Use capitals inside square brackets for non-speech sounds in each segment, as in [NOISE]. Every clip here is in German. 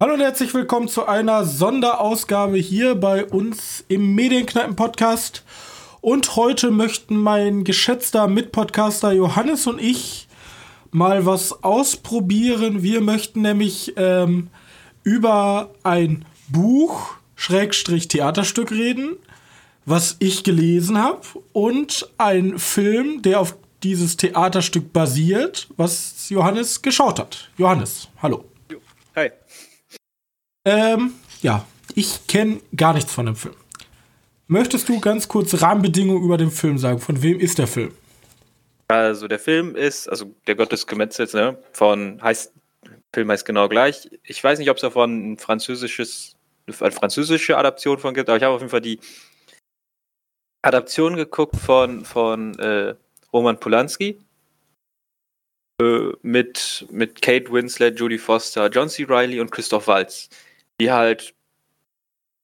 Hallo und herzlich willkommen zu einer Sonderausgabe hier bei uns im Medienkneipen-Podcast. Und heute möchten mein geschätzter Mitpodcaster Johannes und ich mal was ausprobieren. Wir möchten nämlich ähm, über ein Buch, Schrägstrich Theaterstück reden, was ich gelesen habe, und ein Film, der auf dieses Theaterstück basiert, was Johannes geschaut hat. Johannes, hallo. Ähm, ja, ich kenne gar nichts von dem Film. Möchtest du ganz kurz Rahmenbedingungen über den Film sagen? Von wem ist der Film? Also der Film ist, also der Gott des Gemetzels, ne, von heißt Film heißt genau gleich. Ich weiß nicht, ob es davon ein französisches, eine französische Adaption von gibt, aber ich habe auf jeden Fall die Adaption geguckt von, von äh, Roman Polanski äh, mit, mit Kate Winslet, Judy Foster, John C. Reilly und Christoph Waltz die halt,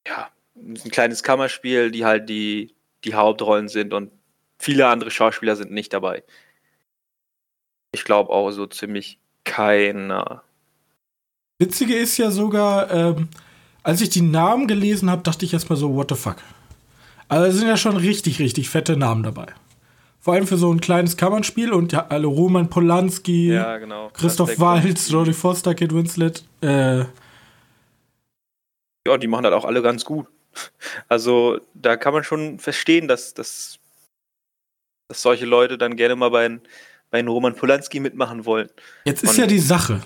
ja, ein kleines Kammerspiel, die halt die, die Hauptrollen sind und viele andere Schauspieler sind nicht dabei. Ich glaube auch so ziemlich keiner. Witzige ist ja sogar, ähm, als ich die Namen gelesen habe, dachte ich erstmal so, what the fuck. Also sind ja schon richtig, richtig fette Namen dabei. Vor allem für so ein kleines Kammerspiel und ja, alle Roman Polanski, ja, genau. Christoph Waltz, Jodie Foster, Kate Winslet, äh, ja, die machen das auch alle ganz gut. Also da kann man schon verstehen, dass, dass, dass solche Leute dann gerne mal bei, bei einem Roman Polanski mitmachen wollen. Jetzt ist Und ja die Sache.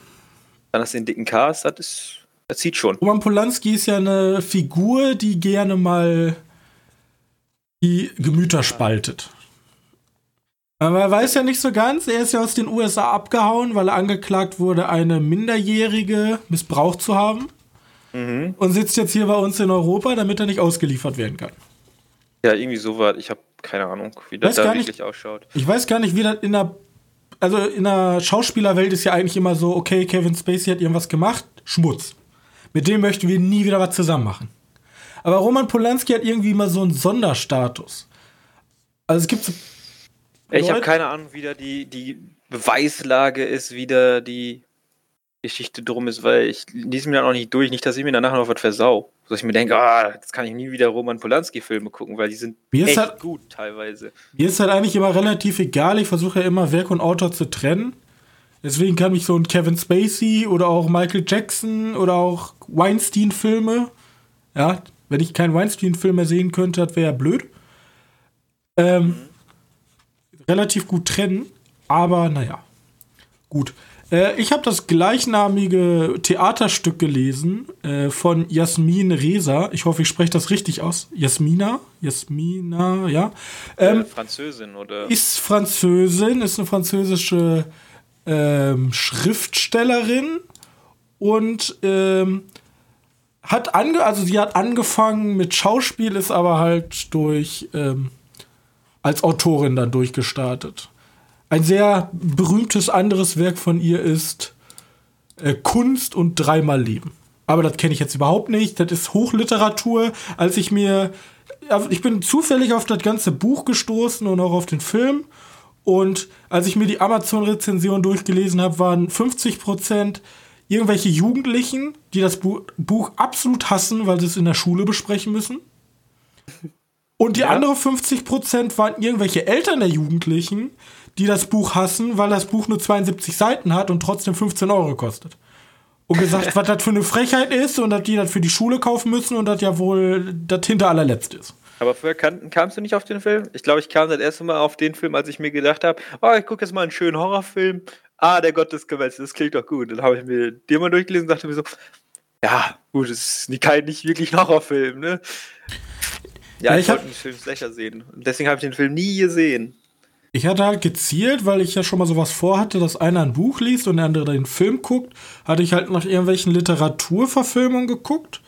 Dann hast du den dicken Cast, das ist, das zieht schon. Roman Polanski ist ja eine Figur, die gerne mal die Gemüter spaltet. Aber er weiß ja nicht so ganz, er ist ja aus den USA abgehauen, weil er angeklagt wurde, eine Minderjährige missbraucht zu haben mhm. und sitzt jetzt hier bei uns in Europa, damit er nicht ausgeliefert werden kann. Ja, irgendwie so war. Ich habe keine Ahnung, wie das da wirklich ausschaut. Ich weiß gar nicht, wie das in der also in der Schauspielerwelt ist ja eigentlich immer so, okay, Kevin Spacey hat irgendwas gemacht, Schmutz. Mit dem möchten wir nie wieder was zusammen machen. Aber Roman Polanski hat irgendwie immer so einen Sonderstatus. Also es gibt so Ich habe keine Ahnung, wie da die, die Beweislage ist, wie da die Geschichte drum ist, weil ich lese mir dann auch nicht durch, nicht, dass ich mir danach noch was versau. Dass ich mir denke, ah, jetzt kann ich nie wieder Roman Polanski-Filme gucken, weil die sind mir echt halt, gut teilweise. Mir ist halt eigentlich immer relativ egal, ich versuche ja immer Werk und Autor zu trennen. Deswegen kann mich so ein Kevin Spacey oder auch Michael Jackson oder auch Weinstein-Filme, ja, wenn ich keinen Weinstein-Film mehr sehen könnte, das wäre ja blöd. Ähm, mhm. Relativ gut trennen, aber naja. Gut. Äh, ich habe das gleichnamige Theaterstück gelesen äh, von Jasmin Reza. Ich hoffe, ich spreche das richtig aus. Jasmina? Jasmina, ja. Ähm, Französin, oder? Ist Französin, ist eine französische ähm, Schriftstellerin und ähm, hat ange also sie hat angefangen mit Schauspiel, ist aber halt durch ähm, als Autorin dann durchgestartet. Ein sehr berühmtes anderes Werk von ihr ist äh, Kunst und dreimal Leben. Aber das kenne ich jetzt überhaupt nicht. Das ist Hochliteratur. Als ich mir. Ich bin zufällig auf das ganze Buch gestoßen und auch auf den Film. Und als ich mir die Amazon-Rezension durchgelesen habe, waren 50% irgendwelche Jugendlichen, die das Buch absolut hassen, weil sie es in der Schule besprechen müssen. Und die ja. andere 50% waren irgendwelche Eltern der Jugendlichen, die das Buch hassen, weil das Buch nur 72 Seiten hat und trotzdem 15 Euro kostet. Und gesagt, [LAUGHS] was das für eine Frechheit ist und dass die das für die Schule kaufen müssen und das ja wohl das hinter allerletzt ist. Aber vorher kam, kamst du nicht auf den Film? Ich glaube, ich kam das erste Mal auf den Film, als ich mir gedacht habe, oh, ich gucke jetzt mal einen schönen Horrorfilm. Ah, der Gott des Gewalts, das klingt doch gut. Dann habe ich mir den mal durchgelesen und dachte mir so, ja, gut, das ist kein nicht wirklich ein Horrorfilm, ne? Ja, ja ich, ich wollte den Film sicher sehen. Und deswegen habe ich den Film nie gesehen. Ich hatte halt gezielt, weil ich ja schon mal sowas vorhatte, dass einer ein Buch liest und der andere den Film guckt, hatte ich halt nach irgendwelchen Literaturverfilmungen geguckt.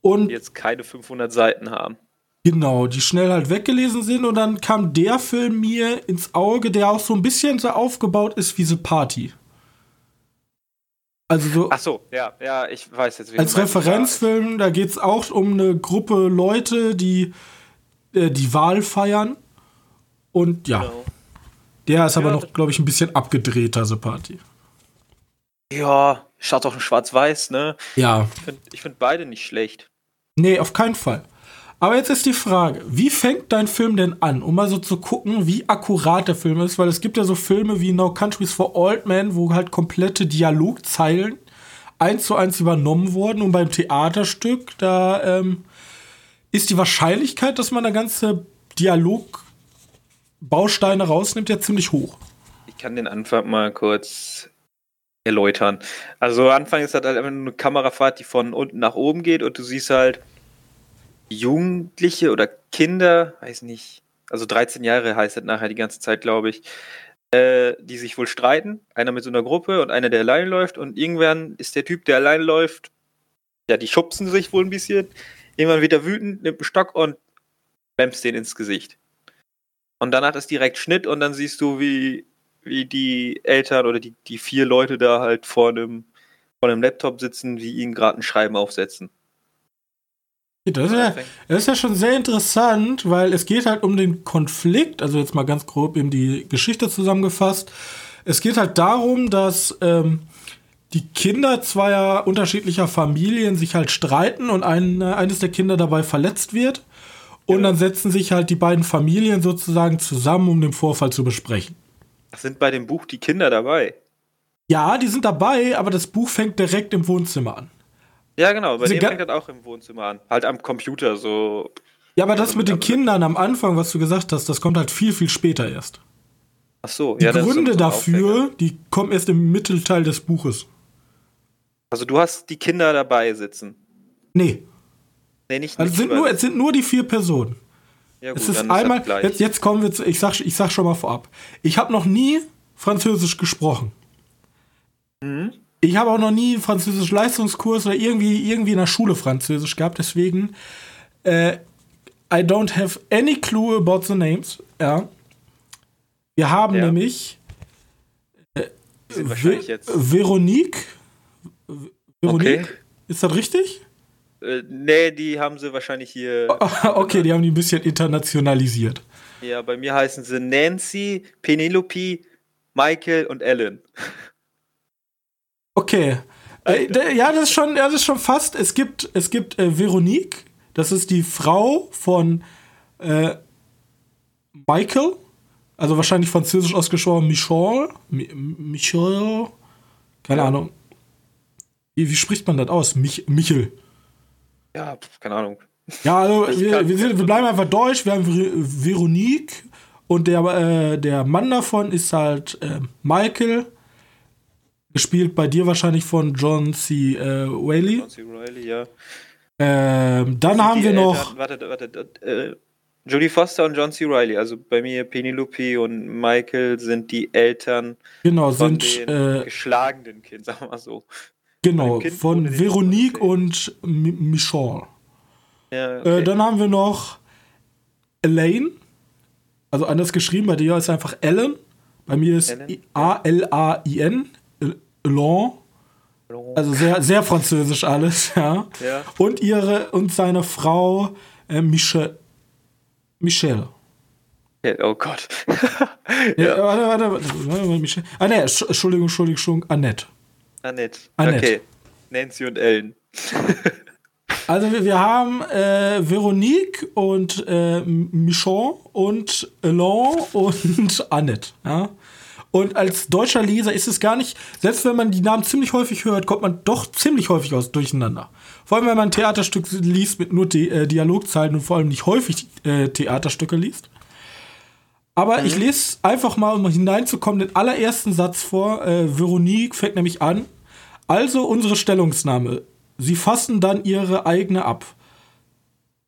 Und die jetzt keine 500 Seiten haben. Genau, die schnell halt weggelesen sind und dann kam der Film mir ins Auge, der auch so ein bisschen so aufgebaut ist wie The Party. Also so. Ach so, ja, ja, ich weiß jetzt. Wie als Referenzfilm, da geht es auch um eine Gruppe Leute, die äh, die Wahl feiern und ja. Genau. Der ist aber ja, noch, glaube ich, ein bisschen abgedrehter, so Party. Ja, schaut doch in Schwarz-Weiß, ne? Ja. Ich finde find beide nicht schlecht. Nee, auf keinen Fall. Aber jetzt ist die Frage, wie fängt dein Film denn an, um mal so zu gucken, wie akkurat der Film ist? Weil es gibt ja so Filme wie No Countries for Old Men, wo halt komplette Dialogzeilen eins zu eins übernommen wurden. Und beim Theaterstück, da ähm, ist die Wahrscheinlichkeit, dass man da ganze Dialogbausteine rausnimmt, ja ziemlich hoch. Ich kann den Anfang mal kurz erläutern. Also Anfang ist halt einfach eine Kamerafahrt, die von unten nach oben geht und du siehst halt Jugendliche oder Kinder, weiß nicht, also 13 Jahre heißt das nachher die ganze Zeit, glaube ich, äh, die sich wohl streiten. Einer mit so einer Gruppe und einer, der allein läuft. Und irgendwann ist der Typ, der allein läuft, ja, die schubsen sich wohl ein bisschen. Irgendwann wird er wütend, nimmt einen Stock und bämst den ins Gesicht. Und danach ist direkt Schnitt und dann siehst du, wie, wie die Eltern oder die, die vier Leute da halt vor einem, vor einem Laptop sitzen, wie ihnen gerade ein Schreiben aufsetzen. Das ist, ja, das ist ja schon sehr interessant, weil es geht halt um den Konflikt, also jetzt mal ganz grob eben die Geschichte zusammengefasst. Es geht halt darum, dass ähm, die Kinder zweier unterschiedlicher Familien sich halt streiten und ein, eines der Kinder dabei verletzt wird. Und dann setzen sich halt die beiden Familien sozusagen zusammen, um den Vorfall zu besprechen. Sind bei dem Buch die Kinder dabei? Ja, die sind dabei, aber das Buch fängt direkt im Wohnzimmer an. Ja, genau, bei Diese dem fängt das auch im Wohnzimmer an. Halt am Computer, so. Ja, aber das mit den Kindern am Anfang, was du gesagt hast, das kommt halt viel, viel später erst. Ach so, Die ja, so- Gründe dafür, Aufhänger. die kommen erst im Mittelteil des Buches. Also du hast die Kinder dabei sitzen. Nee, Nee, nicht also es sind, nur, es sind nur die vier Personen. ja, gut, Es ist einmal, gleich. jetzt, jetzt kommen wir zu, ich sag, ich sag schon mal vorab. Ich habe noch nie Französisch gesprochen. Mhm. Ich habe auch noch nie einen französisch Leistungskurs oder irgendwie, irgendwie in der Schule Französisch gehabt, deswegen äh, I don't have any clue about the names. Ja. Wir haben Ja. nämlich Die sind wahrscheinlich Ve- jetzt. Veronique. Veronique? Okay. Ist das richtig? Äh, nee, die haben sie wahrscheinlich hier. [LAUGHS] okay, die haben die ein bisschen internationalisiert. Ja, bei mir heißen sie Nancy, Penelope, Michael und Ellen. Okay. Äh, d- ja, das ist schon, das ist schon fast. Es gibt, es gibt äh, Veronique, das ist die Frau von äh, Michael, also wahrscheinlich französisch ausgesprochen Michel, Mi Michel, keine Ja. Ahnung. Wie, wie spricht man das aus? Mich Michel. Ja, keine Ahnung. Ja, also wir, kann- wir, sind, wir bleiben einfach deutsch. Wir haben Ver Veronique und der, äh, der Mann davon ist halt äh, Michael, gespielt bei dir wahrscheinlich von John C. Äh, Whaley. John C. Reilly, ja. Ähm, dann haben wir Eltern- noch, Warte, warte, äh, Jodie Foster und John C. Reilly. Also bei mir Penelope und Michael sind die Eltern genau, von sind den äh, geschlagenen Kindern, [LAUGHS] sagen wir mal so. Genau von von Veronique und Mi Michel. Ja, Äh, okay. dann haben wir noch Elaine, also anders geschrieben, bei dir ist einfach Ellen. Bei mir ist A-L-A-I-N, Elan. Also sehr, sehr französisch alles, [LAUGHS] ja. Ja. Und ihre und seine Frau äh, Michelle. Michelle. Ja, oh Gott. [LAUGHS] Ja. warte, warte, warte, warte, Michelle. Ah, ne, Entsch- Entschuldigung, Entschuldigung, Entschuldigung, Annette. Annette. Annette. Okay. Nancy und Ellen. [LAUGHS] Also wir, wir haben äh, Veronique und äh, Michon und Elan und [LAUGHS] Annette. Ja? Und als deutscher Leser ist es gar nicht, selbst wenn man die Namen ziemlich häufig hört, kommt man doch ziemlich häufig aus durcheinander. Vor allem, wenn man ein Theaterstück liest mit nur Di äh, Dialogzeilen und vor allem nicht häufig äh, Theaterstücke liest. Aber ich lese einfach mal, um hineinzukommen, den allerersten Satz vor. Äh, Veronique fängt nämlich an. Also unsere Stellungnahme. Sie fassen dann ihre eigene ab.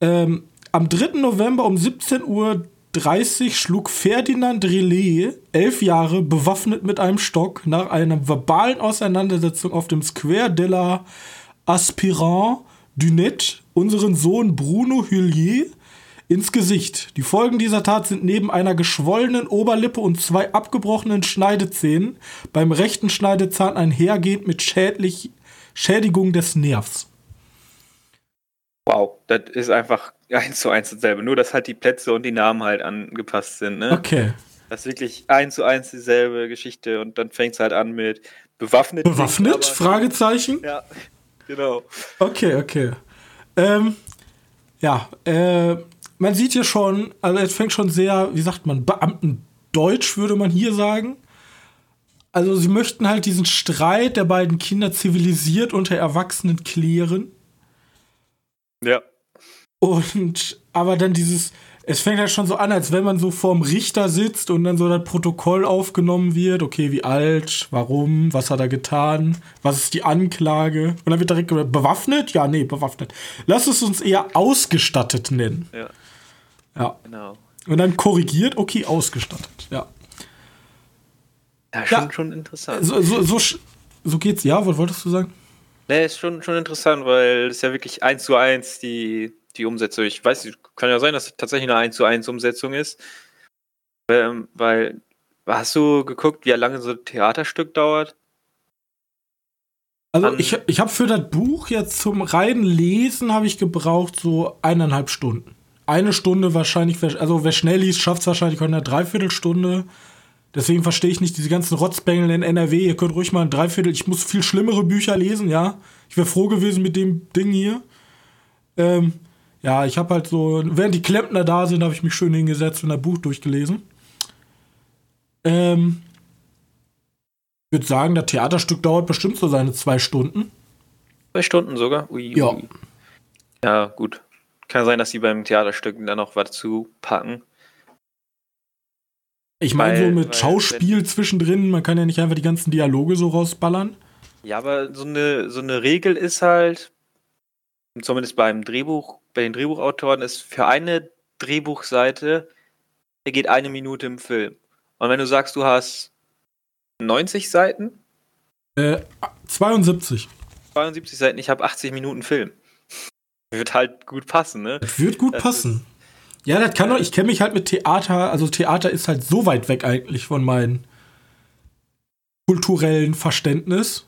Ähm, am 3. November um 17.30 Uhr schlug Ferdinand Relais, elf Jahre, bewaffnet mit einem Stock, nach einer verbalen Auseinandersetzung auf dem Square de la Aspirant du Net unseren Sohn Bruno Hullier ins Gesicht. Die Folgen dieser Tat sind neben einer geschwollenen Oberlippe und zwei abgebrochenen Schneidezähnen beim rechten Schneidezahn einhergehend mit schädlich Schädigung des Nervs. Wow, das ist einfach eins zu eins dasselbe. Nur, dass halt die Plätze und die Namen halt angepasst sind. Ne? Okay. Das ist wirklich eins zu eins dieselbe Geschichte und dann fängt es halt an mit bewaffnet. Bewaffnet? Klingt, Fragezeichen? Ja, genau. Okay, okay. Ähm, ja, äh, man sieht hier schon, also es fängt schon sehr, wie sagt man, Beamtendeutsch würde man hier sagen. Also sie möchten halt diesen Streit der beiden Kinder zivilisiert unter Erwachsenen klären. Ja. Und aber dann dieses, es fängt halt schon so an, als wenn man so vorm Richter sitzt und dann so das Protokoll aufgenommen wird. Okay, wie alt, warum, was hat er getan, was ist die Anklage? Und dann wird direkt gesagt, bewaffnet? Ja, nee, bewaffnet. Lass es uns eher ausgestattet nennen. Ja. Ja. Genau. Und dann korrigiert, okay, ausgestattet. Ja. Ja, schon, ja. schon interessant. So, so, so, so geht's, ja, was wolltest du sagen? Nee, ist schon, schon interessant, weil es ja wirklich eins zu eins die, die Umsetzung. Ich weiß, kann ja sein, dass es tatsächlich eine eins zu eins Umsetzung ist. Ähm, weil, hast du geguckt, wie lange so ein Theaterstück dauert? Also ich, ich habe für das Buch jetzt zum reinen Lesen habe ich gebraucht so eineinhalb Stunden eine Stunde wahrscheinlich, also wer schnell liest, schafft es wahrscheinlich in einer Dreiviertelstunde. Deswegen verstehe ich nicht diese ganzen Rotzbengel in NRW. Ihr könnt ruhig mal ein Dreiviertel. Ich muss viel schlimmere Bücher lesen, ja. Ich wäre froh gewesen mit dem Ding hier. Ähm, ja, ich habe halt so, während die Klempner da sind, habe ich mich schön hingesetzt und ein Buch durchgelesen. Ähm, ich würde sagen, das Theaterstück dauert bestimmt so seine zwei Stunden. Zwei Stunden sogar? Ui, ui. Ja. Ja, gut. Kann sein, dass sie beim Theaterstück dann noch was zu packen. Ich meine, so mit Schauspiel zwischendrin, man kann ja nicht einfach die ganzen Dialoge so rausballern. Ja, aber so eine, so eine Regel ist halt, zumindest beim Drehbuch, bei den Drehbuchautoren, ist für eine Drehbuchseite, der geht eine Minute im Film. Und wenn du sagst, du hast 90 Seiten? Äh, 72. 72 Seiten, ich habe 80 Minuten Film. Wird halt gut passen, ne? Das wird gut das passen. Ja, das kann doch, ich kenne mich halt mit Theater, also Theater ist halt so weit weg eigentlich von meinem kulturellen Verständnis.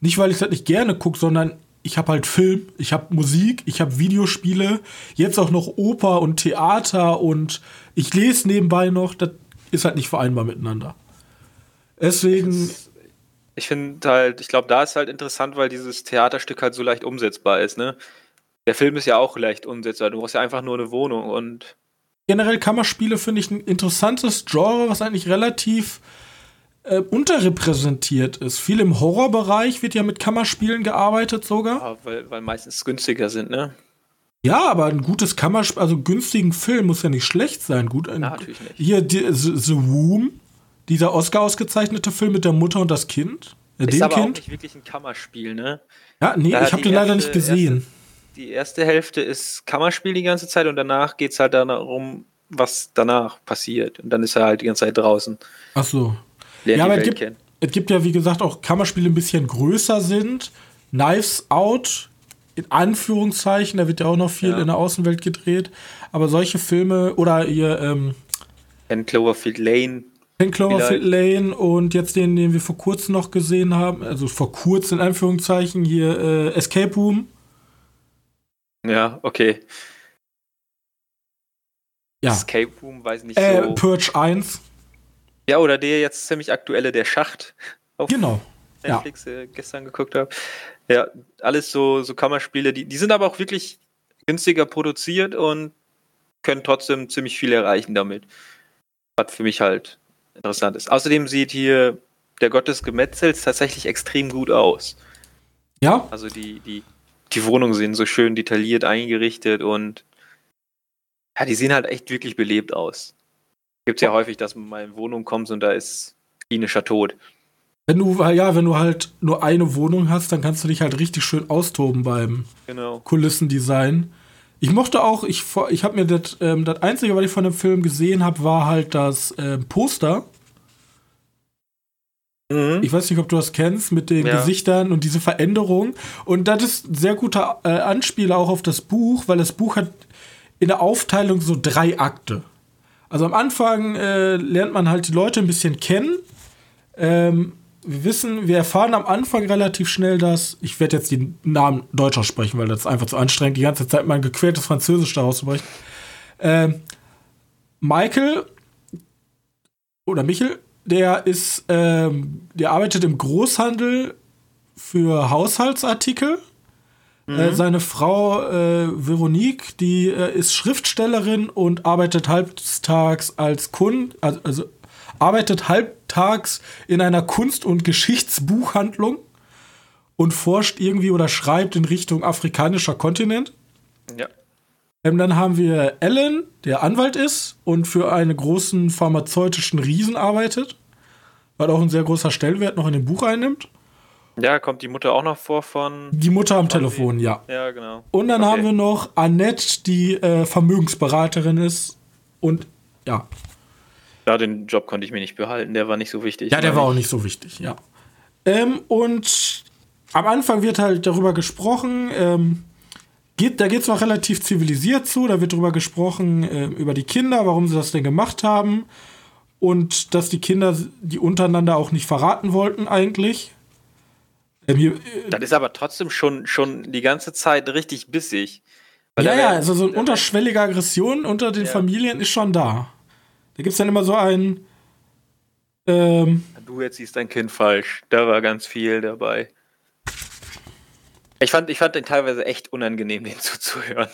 Nicht, weil ich das nicht gerne gucke, sondern ich habe halt Film, ich habe Musik, ich habe Videospiele, jetzt auch noch Oper und Theater und ich lese nebenbei noch, das ist halt nicht vereinbar miteinander. Deswegen. Ich finde halt, ich glaube, da ist halt interessant, weil dieses Theaterstück halt so leicht umsetzbar ist, ne? Der Film ist ja auch leicht umsetzbar. Du brauchst ja einfach nur eine Wohnung und. Generell Kammerspiele finde ich ein interessantes Genre, was eigentlich relativ äh, unterrepräsentiert ist. Viel im Horrorbereich wird ja mit Kammerspielen gearbeitet sogar. Ja, weil, weil meistens günstiger sind, ne? Ja, aber ein gutes Kammerspiel, also günstigen Film muss ja nicht schlecht sein. Gut, ein, ja, natürlich nicht. Hier die, The, The Womb, dieser Oscar ausgezeichnete Film mit der Mutter und das Kind. Äh, ist aber kind. auch nicht wirklich ein Kammerspiel, ne? Ja, nee, da ich habe den leider nicht gesehen. Die erste Hälfte ist Kammerspiel die ganze Zeit und danach geht es halt darum, was danach passiert. Und dann ist er halt die ganze Zeit draußen. Ach so. ja, aber es gibt, es gibt ja, wie gesagt, auch Kammerspiele, die ein bisschen größer sind. Knives Out, in Anführungszeichen, da wird ja auch noch viel ja. in der Außenwelt gedreht. Aber solche Filme oder ihr. Ähm, Ten Cloverfield Lane. Ten Cloverfield Lane und jetzt den, den wir vor kurzem noch gesehen haben, also vor kurzem in Anführungszeichen, hier äh, Escape Room. Ja, okay. Ja. Escape Room, weiß nicht äh, so. Purge 1. Ja, oder der jetzt ziemlich aktuelle, der Schacht. [LAUGHS] Auf genau. Netflix ja. äh, gestern geguckt habe. Ja, alles so, so Kammerspiele, die, die sind aber auch wirklich günstiger produziert und können trotzdem ziemlich viel erreichen damit. Was für mich halt interessant ist. Außerdem sieht hier der Gott des Gemetzels tatsächlich extrem gut aus. Ja. Also die, die die Wohnungen sind so schön detailliert eingerichtet und ja, die sehen halt echt wirklich belebt aus. Gibt es ja häufig, dass man mal in Wohnung kommt und da ist klinischer Tod. Wenn du, ja, wenn du halt nur eine Wohnung hast, dann kannst du dich halt richtig schön austoben beim genau. Kulissendesign. Ich mochte auch, ich, ich habe mir das, ähm, das Einzige, was ich von dem Film gesehen habe, war halt das ähm, Poster Mhm. Ich weiß nicht, ob du das kennst mit den ja. Gesichtern und diese Veränderung. Und das ist ein sehr guter äh, Anspieler auch auf das Buch, weil das Buch hat in der Aufteilung so drei Akte. Also am Anfang äh, lernt man halt die Leute ein bisschen kennen. Ähm, wir wissen, wir erfahren am Anfang relativ schnell, dass ich werde jetzt die Namen Deutscher sprechen, weil das ist einfach zu anstrengend, die ganze Zeit mein gequältes Französisch daraus zu sprechen. Ähm, Michael oder Michel der ist, ähm, der arbeitet im Großhandel für Haushaltsartikel. Äh, seine Frau äh, Veronique, die äh, ist Schriftstellerin und arbeitet halbtags als Kund, also, also arbeitet halbtags in einer Kunst- und Geschichtsbuchhandlung und forscht irgendwie oder schreibt in Richtung afrikanischer Kontinent. Ja. Ähm, dann haben wir Alan, der Anwalt ist und für einen großen pharmazeutischen Riesen arbeitet, weil auch ein sehr großer Stellenwert noch in dem Buch einnimmt. Ja, kommt die Mutter auch noch vor von. Die Mutter am Telefon, ja. Ja, genau. Und dann Okay. haben wir noch Annette, die äh, Vermögensberaterin ist. Und ja. Ja, den Job konnte ich mir nicht behalten, der war nicht so wichtig. Ja, der war auch ich. nicht so wichtig, ja. Ähm, und am Anfang wird halt darüber gesprochen, ähm, geht, da geht es noch relativ zivilisiert zu, da wird darüber gesprochen, ähm, über die Kinder, warum sie das denn gemacht haben. Und dass die Kinder die untereinander auch nicht verraten wollten eigentlich. Ähm, hier, äh, Das ist aber trotzdem schon, schon die ganze Zeit richtig bissig. Weil ja, ja, also so eine unterschwellige Aggression unter den Ja. Familien ist schon da. Da gibt es dann immer so ein. Ähm, Du erziehst dein Kind falsch. Da war ganz viel dabei. Ich fand, ich fand den teilweise echt unangenehm, den zuzuhören.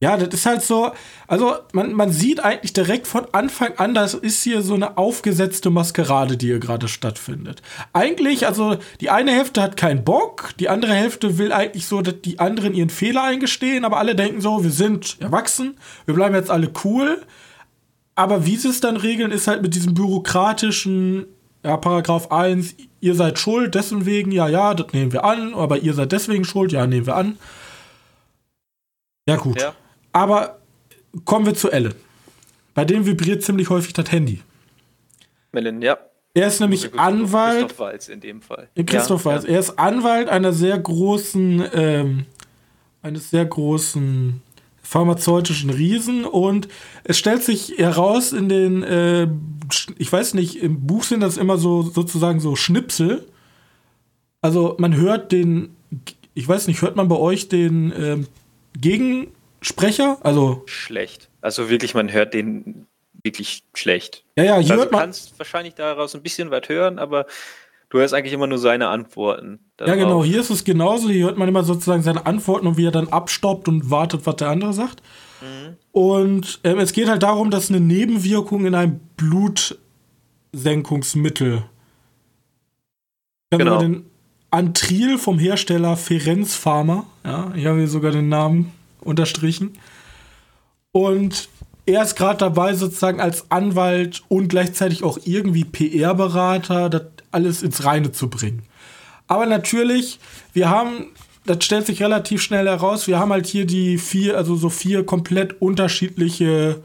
ja, das ist halt so. Also, man, man sieht eigentlich direkt von Anfang an, das ist hier so eine aufgesetzte Maskerade, die hier gerade stattfindet. Eigentlich, also, die eine Hälfte hat keinen Bock, die andere Hälfte will eigentlich so, dass die anderen ihren Fehler eingestehen, aber alle denken so, wir sind erwachsen, wir bleiben jetzt alle cool. Aber wie sie es dann regeln, ist halt mit diesem bürokratischen, ja, Paragraph 1, ihr seid schuld, deswegen, ja, ja, das nehmen wir an, aber ihr seid deswegen schuld, ja, nehmen wir an. Ja, gut. Ja. Aber kommen wir zu Ellen. Bei dem vibriert ziemlich häufig das Handy. Melin, ja. Er ist nämlich Anwalt. Christoph Walz in dem Fall. Christoph ja, Weiß. Er ist Anwalt einer sehr großen, ähm, eines sehr großen pharmazeutischen Riesen und es stellt sich heraus in den, äh, ich weiß nicht, im Buch sind das immer so sozusagen so Schnipsel. Also man hört den, ich weiß nicht, hört man bei euch den ähm, Gegensprecher? Also Schlecht. Also wirklich, man hört den wirklich schlecht. ja, ja, hier Also hört du man. kannst wahrscheinlich daraus ein bisschen was hören, aber du hörst eigentlich immer nur seine Antworten. Ja, genau, hier ist es genauso. Hier hört man immer sozusagen seine Antworten und wie er dann abstoppt und wartet, was der andere sagt. Und ähm, es geht halt darum, dass eine Nebenwirkung in einem Blutsenkungsmittel. Genau. den Antril vom Hersteller Ferenz Pharma. Ja, ich habe hier sogar den Namen unterstrichen. Und er ist gerade dabei, sozusagen als Anwalt und gleichzeitig auch irgendwie PR-Berater, das alles ins Reine zu bringen. Aber natürlich, wir haben, das stellt sich relativ schnell heraus, wir haben halt hier die vier, also so vier komplett unterschiedliche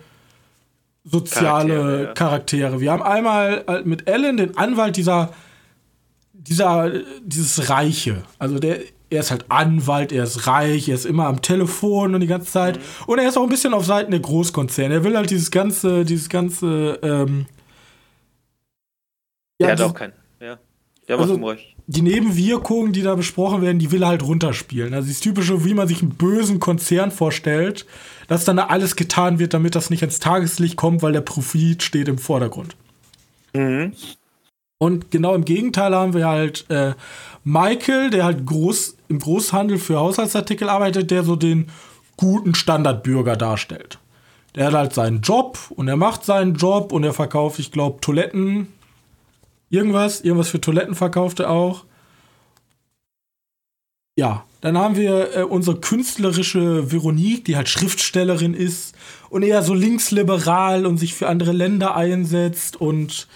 soziale Charaktere, ja. Charaktere. Wir haben einmal äh, mit Ellen den Anwalt dieser, dieser, dieses Reiche. Also der, er ist halt Anwalt, er ist reich, er ist immer am Telefon und die ganze Zeit. Mhm. Und er ist auch ein bisschen auf Seiten der Großkonzerne. Er will halt dieses ganze, dieses ganze, ähm, ja, hat die- auch keinen. Ja. Also- ruhig. die Nebenwirkungen, die da besprochen werden, die will er halt runterspielen. Also das typische, wie man sich einen bösen Konzern vorstellt, dass dann da alles getan wird, damit das nicht ins Tageslicht kommt, weil der Profit steht im Vordergrund. Mhm. Und genau im Gegenteil haben wir halt äh, Michael, der halt groß im Großhandel für Haushaltsartikel arbeitet, der so den guten Standardbürger darstellt. Der hat halt seinen Job und er macht seinen Job und er verkauft, ich glaube, Toiletten. Irgendwas, irgendwas für Toiletten verkauft er auch. Ja, dann haben wir äh, unsere künstlerische Veronique, die halt Schriftstellerin ist und eher so linksliberal und sich für andere Länder einsetzt und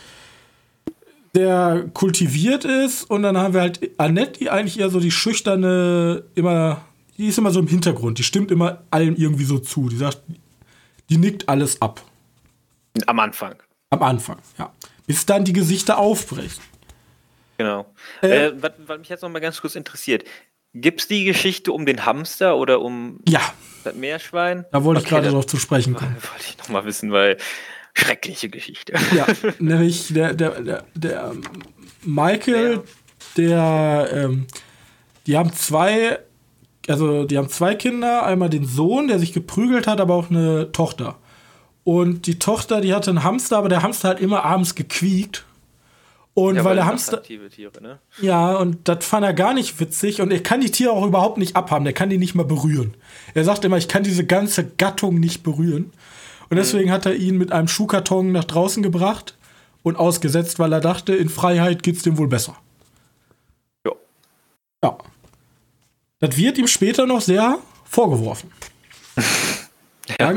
der kultiviert ist. Und dann haben wir halt Annette, die eigentlich eher so die schüchterne, immer, die ist immer so im Hintergrund, die stimmt immer allen irgendwie so zu. Die sagt, die nickt alles ab. Am Anfang. Am Anfang, ja. Bis dann die Gesichter aufbrechen. Genau. Äh, Äh, was, was mich jetzt noch mal ganz kurz interessiert. Gibt es die Geschichte um den Hamster oder um Ja, das Meerschwein? da wollte ich Okay, gerade das drauf zu sprechen kommen. [LAUGHS] Wollte ich noch mal wissen, weil schreckliche Geschichte. Ja, [LAUGHS] nämlich der, der, der, der ähm, Michael, der, ähm, die haben zwei, also die haben zwei Kinder, einmal den Sohn, der sich geprügelt hat, aber auch eine Tochter. Und die Tochter, die hatte einen Hamster, aber der Hamster hat immer abends gequiekt. Und Ja, weil der das Hamster. Tiere, ne? Ja, und das fand er gar nicht witzig. Und er kann die Tiere auch überhaupt nicht abhaben. Der kann die nicht mal berühren. Er sagt immer, ich kann diese ganze Gattung nicht berühren. Und deswegen hat er ihn mit einem Schuhkarton nach draußen gebracht und ausgesetzt, weil er dachte, in Freiheit geht's dem wohl besser. Ja. Ja. Das wird ihm später noch sehr vorgeworfen. [LAUGHS] Ja.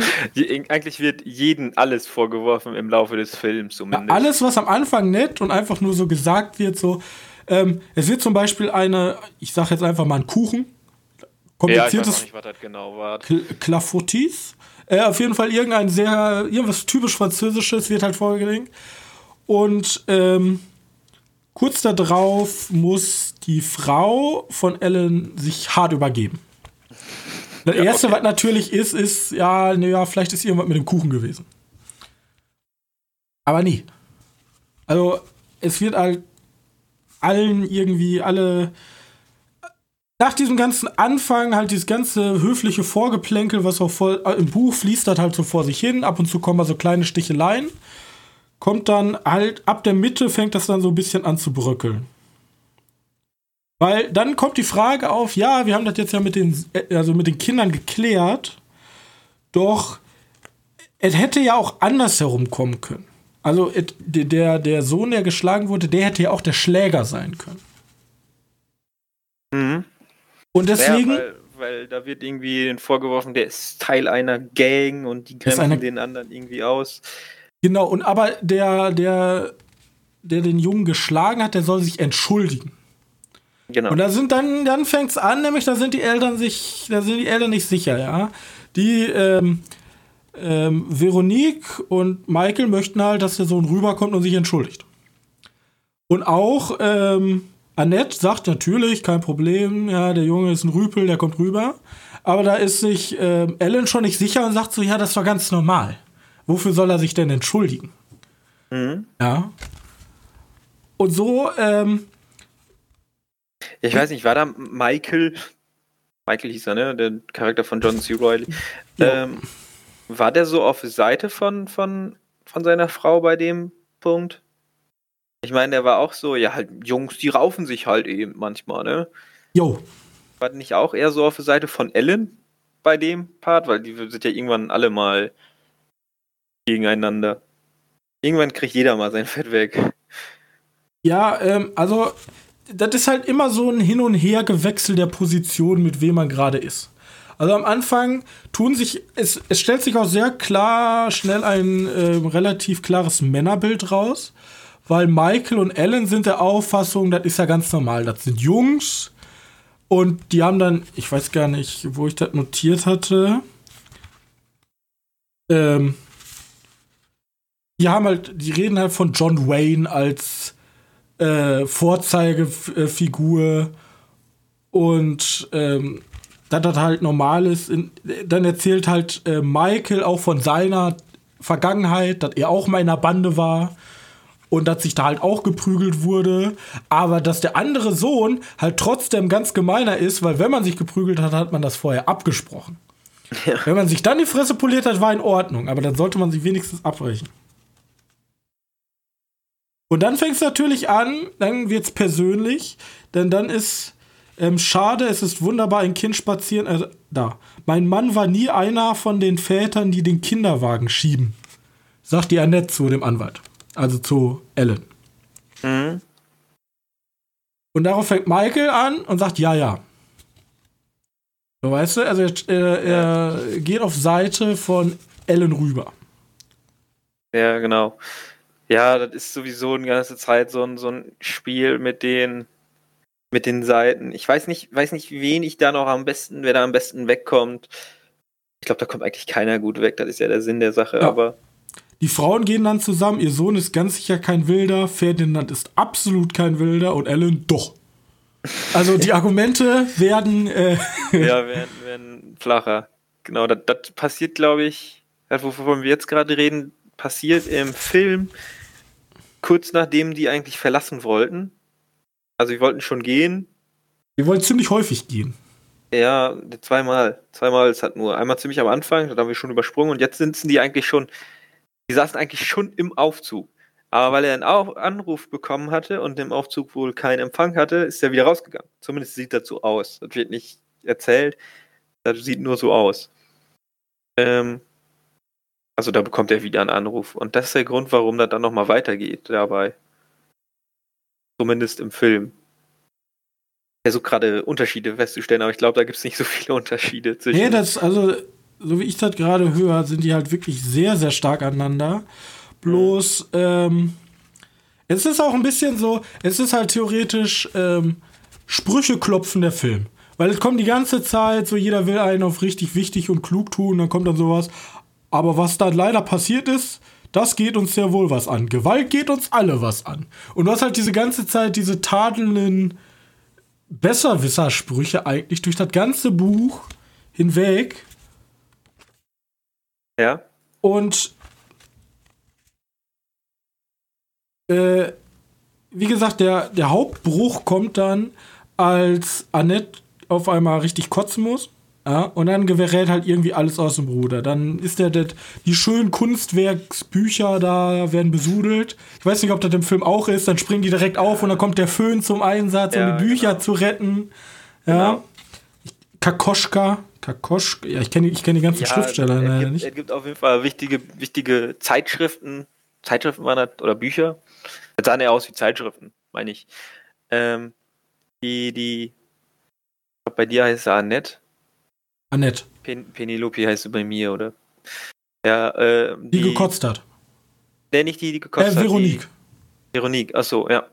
Eigentlich wird jeden alles vorgeworfen im Laufe des Films Ja, zumindest. alles, was am Anfang nett und einfach nur so gesagt wird, so, ähm, es wird zum Beispiel eine, ich sag jetzt einfach mal einen Kuchen, ja, ich weiß kompliziertes auch nicht, was das genau Clafoutis. Äh, auf jeden Fall irgendein sehr, irgendwas typisch Französisches wird halt vorgelegt. Und ähm, kurz darauf muss die Frau von Ellen sich hart übergeben. Das Ja, erste, okay. was natürlich ist, ist, ja, naja, vielleicht ist irgendwas mit dem Kuchen gewesen. Aber nie. Also, es wird halt allen irgendwie, alle nach diesem ganzen Anfang, halt dieses ganze höfliche Vorgeplänkel, was auch voll, äh, im Buch fließt das halt so vor sich hin, ab und zu kommen mal so kleine Sticheleien, kommt dann halt ab der Mitte fängt das dann so ein bisschen an zu bröckeln. Weil dann kommt die Frage auf, ja, wir haben das jetzt ja mit den, äh, also mit den Kindern geklärt, doch es hätte ja auch andersherum kommen können. Also et, der, der Sohn, der geschlagen wurde, der hätte ja auch der Schläger sein können. Mhm. Und deswegen. Ja, weil, weil da wird irgendwie vorgeworfen, der ist Teil einer Gang und die grenzen eine- den anderen irgendwie aus. Genau, und aber der, der, der den Jungen geschlagen hat, der soll sich entschuldigen. Genau. Und da sind dann, dann fängt's an, nämlich da sind die Eltern sich, da sind die Eltern nicht sicher, ja. Die, ähm, ähm, Veronique und Michael möchten halt, dass der Sohn rüberkommt und sich entschuldigt. Und auch, ähm, Annette sagt natürlich, kein Problem, ja, der Junge ist ein Rüpel, der kommt rüber. Aber da ist sich ähm, Ellen schon nicht sicher und sagt so, ja, das war ganz normal. Wofür soll er sich denn entschuldigen? mhm. Ja. Und so, ähm, Ich weiß nicht, war da Michael, Michael hieß er, ne? Der Charakter von John C. Reilly. Ähm, war der so auf Seite von, von, von seiner Frau bei dem Punkt? Ich meine, der war auch so, ja, halt, Jungs, die raufen sich halt eben manchmal, ne? jo, War nicht auch eher so auf der Seite von Ellen bei dem Part? Weil die sind ja irgendwann alle mal gegeneinander. Irgendwann kriegt jeder mal sein Fett weg. Ja, ähm, also das ist halt immer so ein Hin- und Hergewechsel der Position, mit wem man gerade ist. Also am Anfang tun sich, es, es stellt sich auch sehr klar, schnell ein ähm, relativ klares Männerbild raus, weil Michael und Ellen sind der Auffassung, das ist ja ganz normal, das sind Jungs und die haben dann, ich weiß gar nicht, wo ich das notiert hatte, ähm, die haben halt, die reden halt von John Wayne als äh, Vorzeigefigur und ähm, dass das halt normal ist. In, dann erzählt halt äh, Michael auch von seiner Vergangenheit, dass er auch mal in einer Bande war und dass sich da halt auch geprügelt wurde, aber dass der andere Sohn halt trotzdem ganz gemeiner ist, weil wenn man sich geprügelt hat, hat man das vorher abgesprochen. Wenn man sich dann die Fresse poliert hat, war in Ordnung, aber dann sollte man sich wenigstens abbrechen. Und dann fängt es natürlich an, dann wird es persönlich, denn dann ist ähm, schade, es ist wunderbar, ein Kind spazieren. Äh, da. Mein Mann war nie einer von den Vätern, die den Kinderwagen schieben, sagt die Annette zu dem Anwalt. Also zu Ellen. Mhm. Und darauf fängt Michael an und sagt, ja, ja. So, weißt du, also er, er, er geht auf Seite von Ellen rüber. Ja, genau. Ja, das ist sowieso eine ganze Zeit so ein, so ein Spiel mit den, mit den Seiten. Ich weiß nicht, weiß nicht, wen ich da noch am besten, wer da am besten wegkommt. Ich glaube, da kommt eigentlich keiner gut weg. Das ist ja der Sinn der Sache, Ja. aber Die Frauen gehen dann zusammen, ihr Sohn ist ganz sicher kein Wilder, Ferdinand ist absolut kein Wilder und Ellen doch. Also die Argumente [LAUGHS] werden, äh, ja, werden, werden flacher. Genau, das, das passiert, glaube ich, das, wovon wir jetzt gerade reden, passiert im Film kurz nachdem die eigentlich verlassen wollten. Also, die wollten schon gehen, wir wollen ziemlich häufig gehen. Ja, zweimal. Zweimal ist halt nur. Einmal ziemlich am Anfang, das haben wir schon übersprungen und jetzt sitzen die eigentlich schon die saßen eigentlich schon im Aufzug. Aber weil er einen Au- Anruf bekommen hatte und im Aufzug wohl keinen Empfang hatte, ist er wieder rausgegangen. Zumindest sieht das so aus. Das wird nicht erzählt. Das sieht nur so aus. Ähm, also da bekommt er wieder einen Anruf. Und das ist der Grund, warum das dann nochmal weitergeht dabei. Zumindest im Film. Ich versuche gerade Unterschiede festzustellen, aber ich glaube, da gibt es nicht so viele Unterschiede zwischen. Nee, das, also, so wie ich das gerade höre, sind die halt wirklich sehr, sehr stark aneinander. Bloß, ähm, es ist auch ein bisschen so, es ist halt theoretisch ähm, Sprüche klopfen der Film. Weil es kommt die ganze Zeit, so jeder will einen auf richtig wichtig und klug tun, dann kommt dann sowas. Aber was da leider passiert ist, das geht uns sehr wohl was an. Gewalt geht uns alle was an. Und du hast halt diese ganze Zeit diese tadelnden Besserwissersprüche eigentlich durch das ganze Buch hinweg. ja? Und äh, wie gesagt, der, der Hauptbruch kommt dann, als Annette auf einmal richtig kotzen muss. Ja, und dann gerät halt irgendwie alles aus dem Ruder. Dann ist der, der die schönen Kunstwerksbücher da werden besudelt. Ich weiß nicht, ob das im Film auch ist. Dann springen die direkt auf und dann kommt der Föhn zum Einsatz, Ja, um die Bücher genau. zu retten. Ja. Genau. Kakoschka. Kakoschka. Ja, ich kenne ich kenn die ganzen Schriftsteller es leider gibt, nicht. es gibt auf jeden Fall wichtige, wichtige Zeitschriften, Zeitschriften waren das, oder Bücher. Das sahen ja aus wie Zeitschriften, meine ich. Ähm, die, die, ich glaub, bei dir heißt sie Annette, Annette, Pen Penelope heißt sie bei mir, oder? Ja, äh, die, gekotzt hat. Nee, nicht die, die gekostet Äh, hat. Veronique. Die, Veronique, achso, ja.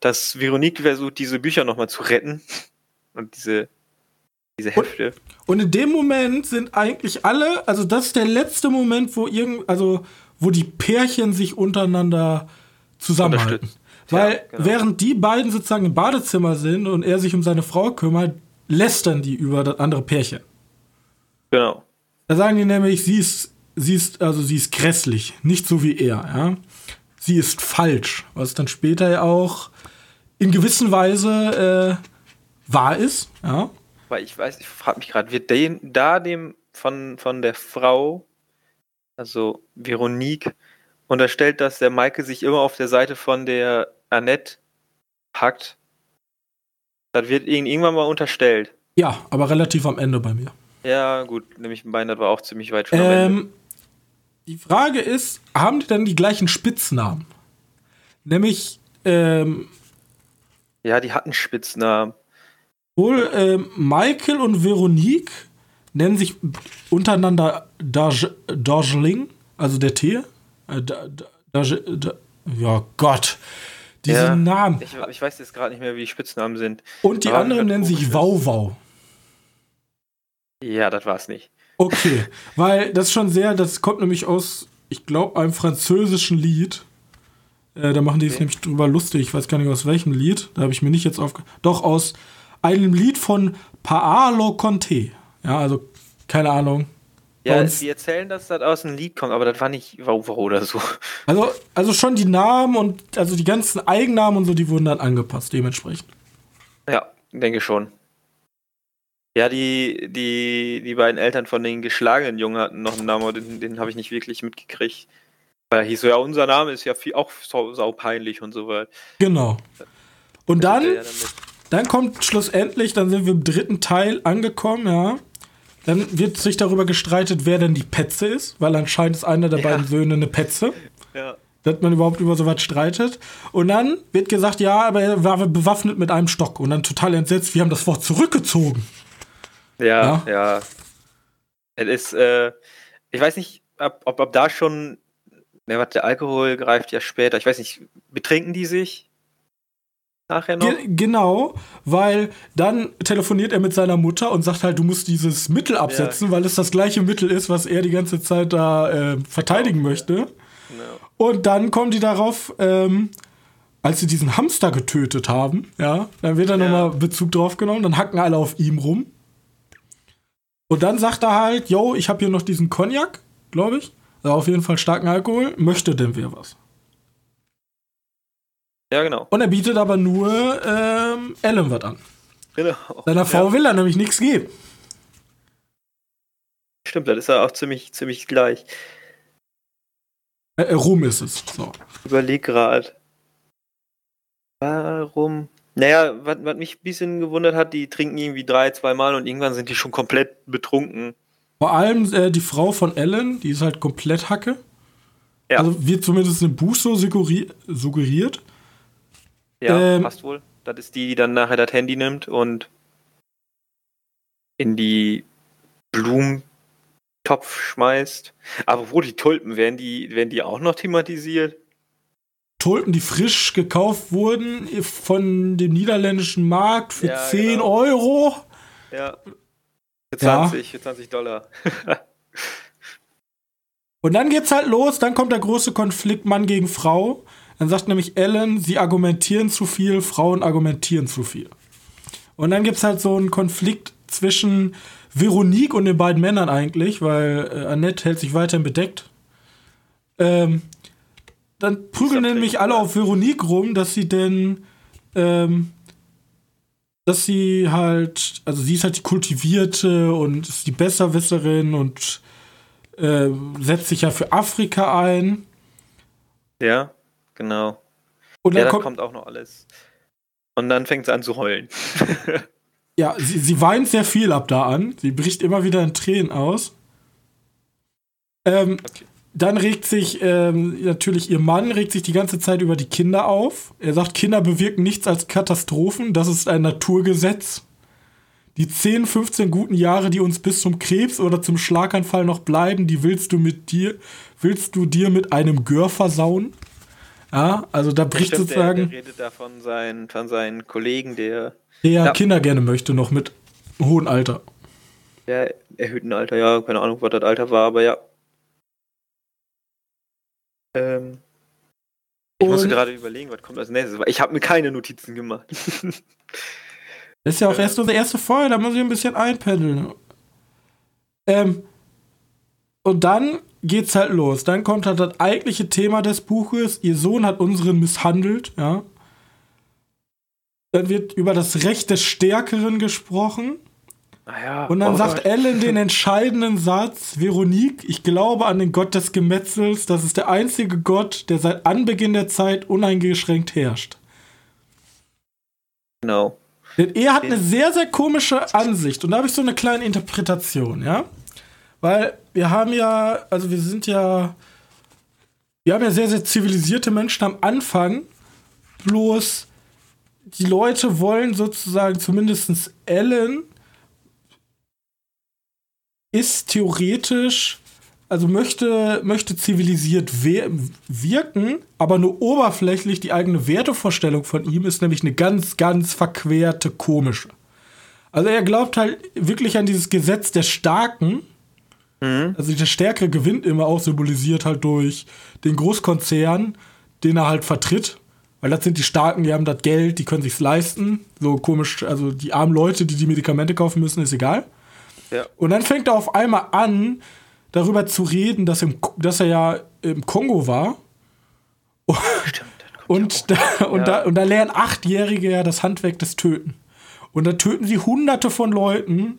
Dass Veronique versucht, diese Bücher nochmal zu retten. Und diese, diese Hefte. Und in dem Moment sind eigentlich alle, also das ist der letzte Moment, wo irgend, also wo die Pärchen sich untereinander zusammenhalten. Weil Ja, genau. während die beiden sozusagen im Badezimmer sind und er sich um seine Frau kümmert, lästern die über das andere Pärchen. Genau. Da sagen die nämlich, sie ist, sie ist, also sie ist grässlich, nicht so wie er, ja. Sie ist falsch, was dann später ja auch in gewisser Weise äh, wahr ist, ja. Weil ich weiß, ich frage mich gerade, wird den, da dem von, von der Frau, also Veronique, unterstellt, dass der Maike sich immer auf der Seite von der Annette hackt? Das wird ihnen irgendwann mal unterstellt. Ja, aber relativ am Ende bei mir. Ja, gut, nämlich mein das war auch ziemlich weit schon am Ende. Ähm, die Frage ist, haben die dann die gleichen Spitznamen? Nämlich, ähm, Ja, die hatten Spitznamen. wohl ähm, Michael und Veronique nennen sich untereinander Darj- Darjeeling, also der Tee. Äh, Da- Da- Darj- Da- ja, Gott. Diese Ja. Namen. Ich, ich weiß jetzt gerade nicht mehr, wie die Spitznamen sind. Und die Aber anderen nennen sich. Wauwau. Ja, das war's nicht. Okay, weil das schon sehr, das kommt nämlich aus, ich glaube, einem französischen Lied. Äh, da machen die Okay. nämlich drüber lustig. Ich weiß gar nicht aus welchem Lied. Da habe ich mir nicht jetzt aufge. Doch aus einem Lied von Paolo Conte. Ja, also keine Ahnung. Ja, die erzählen, dass das aus einem Lied kommt, aber das war nicht Wow oder so. Also, also schon die Namen und also die ganzen Eigennamen und so, die wurden dann angepasst dementsprechend. Ja, denke schon. Ja, die, die, die beiden Eltern von den geschlagenen Jungen hatten noch einen Namen, aber den, den habe ich nicht wirklich mitgekriegt. Weil er hieß so, ja, unser Name ist ja viel, auch sau, sau peinlich und so weiter. Genau. Und dann, Ja, dann kommt schlussendlich, dann sind wir im dritten Teil angekommen, ja. Dann wird sich darüber gestreitet, wer denn die Petze ist, weil anscheinend ist einer der Ja. beiden Söhne eine Petze. ja. dass man überhaupt über sowas streitet. Und dann wird gesagt, ja, aber er war bewaffnet mit einem Stock. Und dann total entsetzt, wir haben das Wort zurückgezogen. Ja, ja. Es ist, äh, ich weiß nicht, ob, ob, ob da schon, ne, was, der Alkohol greift ja später. Ich weiß nicht, betrinken die sich nachher noch? Ge genau, weil dann telefoniert er mit seiner Mutter und sagt halt, du musst dieses Mittel absetzen, weil es das gleiche Mittel ist, was er die ganze Zeit da äh, verteidigen Ja. möchte. Ja. Und dann kommen die darauf, ähm, als sie diesen Hamster getötet haben, ja, dann wird da Ja. nochmal Bezug drauf genommen, dann hacken alle auf ihm rum. Und dann sagt er halt, yo, ich habe hier noch diesen Cognac, glaube ich. Also auf jeden Fall starken Alkohol. Möchte denn wer was? ja, genau. Und er bietet aber nur ähm, Ellen was an. genau. Seiner Frau ja, will er nämlich nichts geben. Stimmt, das ist ja auch ziemlich, ziemlich gleich. Äh, rum ist es. So. Überleg gerade. Warum? Naja, was, was mich ein bisschen gewundert hat, die trinken irgendwie drei, zweimal und irgendwann sind die schon komplett betrunken. Vor allem äh, die Frau von Ellen, die ist halt komplett Hacke. Ja. Also wird zumindest im Buch so suggeri suggeriert. Ja, Ähm, passt wohl. Das ist die, die dann nachher das Handy nimmt und in die Blumentopf schmeißt. Aber wo die Tulpen, werden die, werden die auch noch thematisiert? Tulpen, die frisch gekauft wurden von dem niederländischen Markt für Ja, 10 genau. Euro. Ja. Für Ja. 20, für 20 Dollar. [LAUGHS] Und dann geht's halt los, dann kommt der große Konflikt Mann gegen Frau. Dann sagt nämlich Ellen, sie argumentieren zu viel, Frauen argumentieren zu viel. Und dann gibt's halt so einen Konflikt zwischen Veronique und den beiden Männern eigentlich, weil äh, Annette hält sich weiterhin bedeckt. Ähm, dann prügeln nämlich alle auf Veronique rum, dass sie denn, ähm, dass sie halt, also sie ist halt die kultivierte und ist die Besserwisserin und äh, setzt sich ja für Afrika ein. Ja, genau. Und Ja, dann kommt, kommt auch noch alles. Und dann fängt sie an zu heulen. [LAUGHS] ja, sie, sie weint sehr viel ab da an. Sie bricht immer wieder in Tränen aus. Ähm, Okay. Dann regt sich ähm, natürlich ihr Mann regt sich die ganze Zeit über die Kinder auf. Er sagt, Kinder bewirken nichts als Katastrophen. Das ist ein Naturgesetz. Die 10, 15 guten Jahre, die uns bis zum Krebs oder zum Schlaganfall noch bleiben, die willst du mit dir, willst du dir mit einem Gör versauen? Ja, also da bricht Stimmt, der, sozusagen der redet da von seinen, von seinen Kollegen, der, der Ja. Kinder gerne möchte, noch mit hohem Alter. der erhöhten Alter, ja, keine Ahnung, was das Alter war, aber ja. Ähm, ich musste gerade überlegen, was kommt als nächstes, weil ich habe mir keine Notizen gemacht. Das [LAUGHS] ist ja auch erst unsere erste Folge, da muss ich ein bisschen einpendeln. Ähm, und dann geht's halt los. Dann kommt halt das eigentliche Thema des Buches. Ihr Sohn hat unseren misshandelt, ja. Dann wird über das Recht des Stärkeren gesprochen. Naja, Und dann sagt. [LAUGHS] Ellen den entscheidenden Satz: Veronique, ich glaube an den Gott des Gemetzels. Das ist der einzige Gott, der seit Anbeginn der Zeit uneingeschränkt herrscht. Genau. Denn er hat eine sehr, sehr komische Ansicht. Und da habe ich so eine kleine Interpretation, ja? Weil wir haben ja, also wir sind ja, wir haben ja sehr, sehr zivilisierte Menschen am Anfang. Bloß die Leute wollen sozusagen, zumindest Ellen, ist theoretisch, also möchte, möchte zivilisiert we wirken, aber nur oberflächlich die eigene Wertevorstellung von ihm ist nämlich eine ganz, ganz verquerte, komische. Also er glaubt halt wirklich an dieses Gesetz der Starken. Mhm. Also der Stärkere gewinnt immer auch symbolisiert halt durch den Großkonzern, den er halt vertritt. Weil das sind die Starken, die haben das Geld, die können sich's leisten. So komisch, also die armen Leute, die die Medikamente kaufen müssen, ist egal. Ja. Und dann fängt er auf einmal an, darüber zu reden, dass, im, dass er ja im Kongo war. Stimmt. das kommt Und ja da, und, Ja. da, und da lernen Achtjährige ja das Handwerk des Töten. Und da töten sie hunderte von Leuten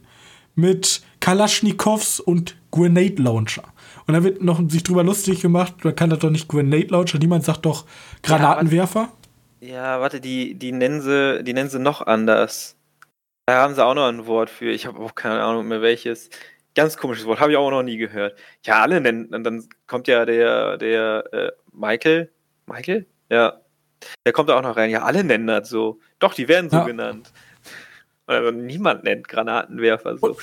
mit Kalaschnikows und Grenade Launcher. Und da wird noch sich drüber lustig gemacht, man kann das doch nicht Grenade Launcher, niemand sagt doch Granatenwerfer. auch- ja, warte, die, die, nennen sie, die nennen sie noch anders. Da haben sie auch noch ein Wort für. Ich habe auch keine Ahnung mehr welches. Ganz komisches Wort, habe ich auch noch nie gehört. Ja, alle nennen. Und dann kommt ja der, der äh, Michael. Michael? Ja. Der kommt da auch noch rein. Ja, alle nennen das so. Doch, die werden so Ja. genannt. Also niemand nennt Granatenwerfer so.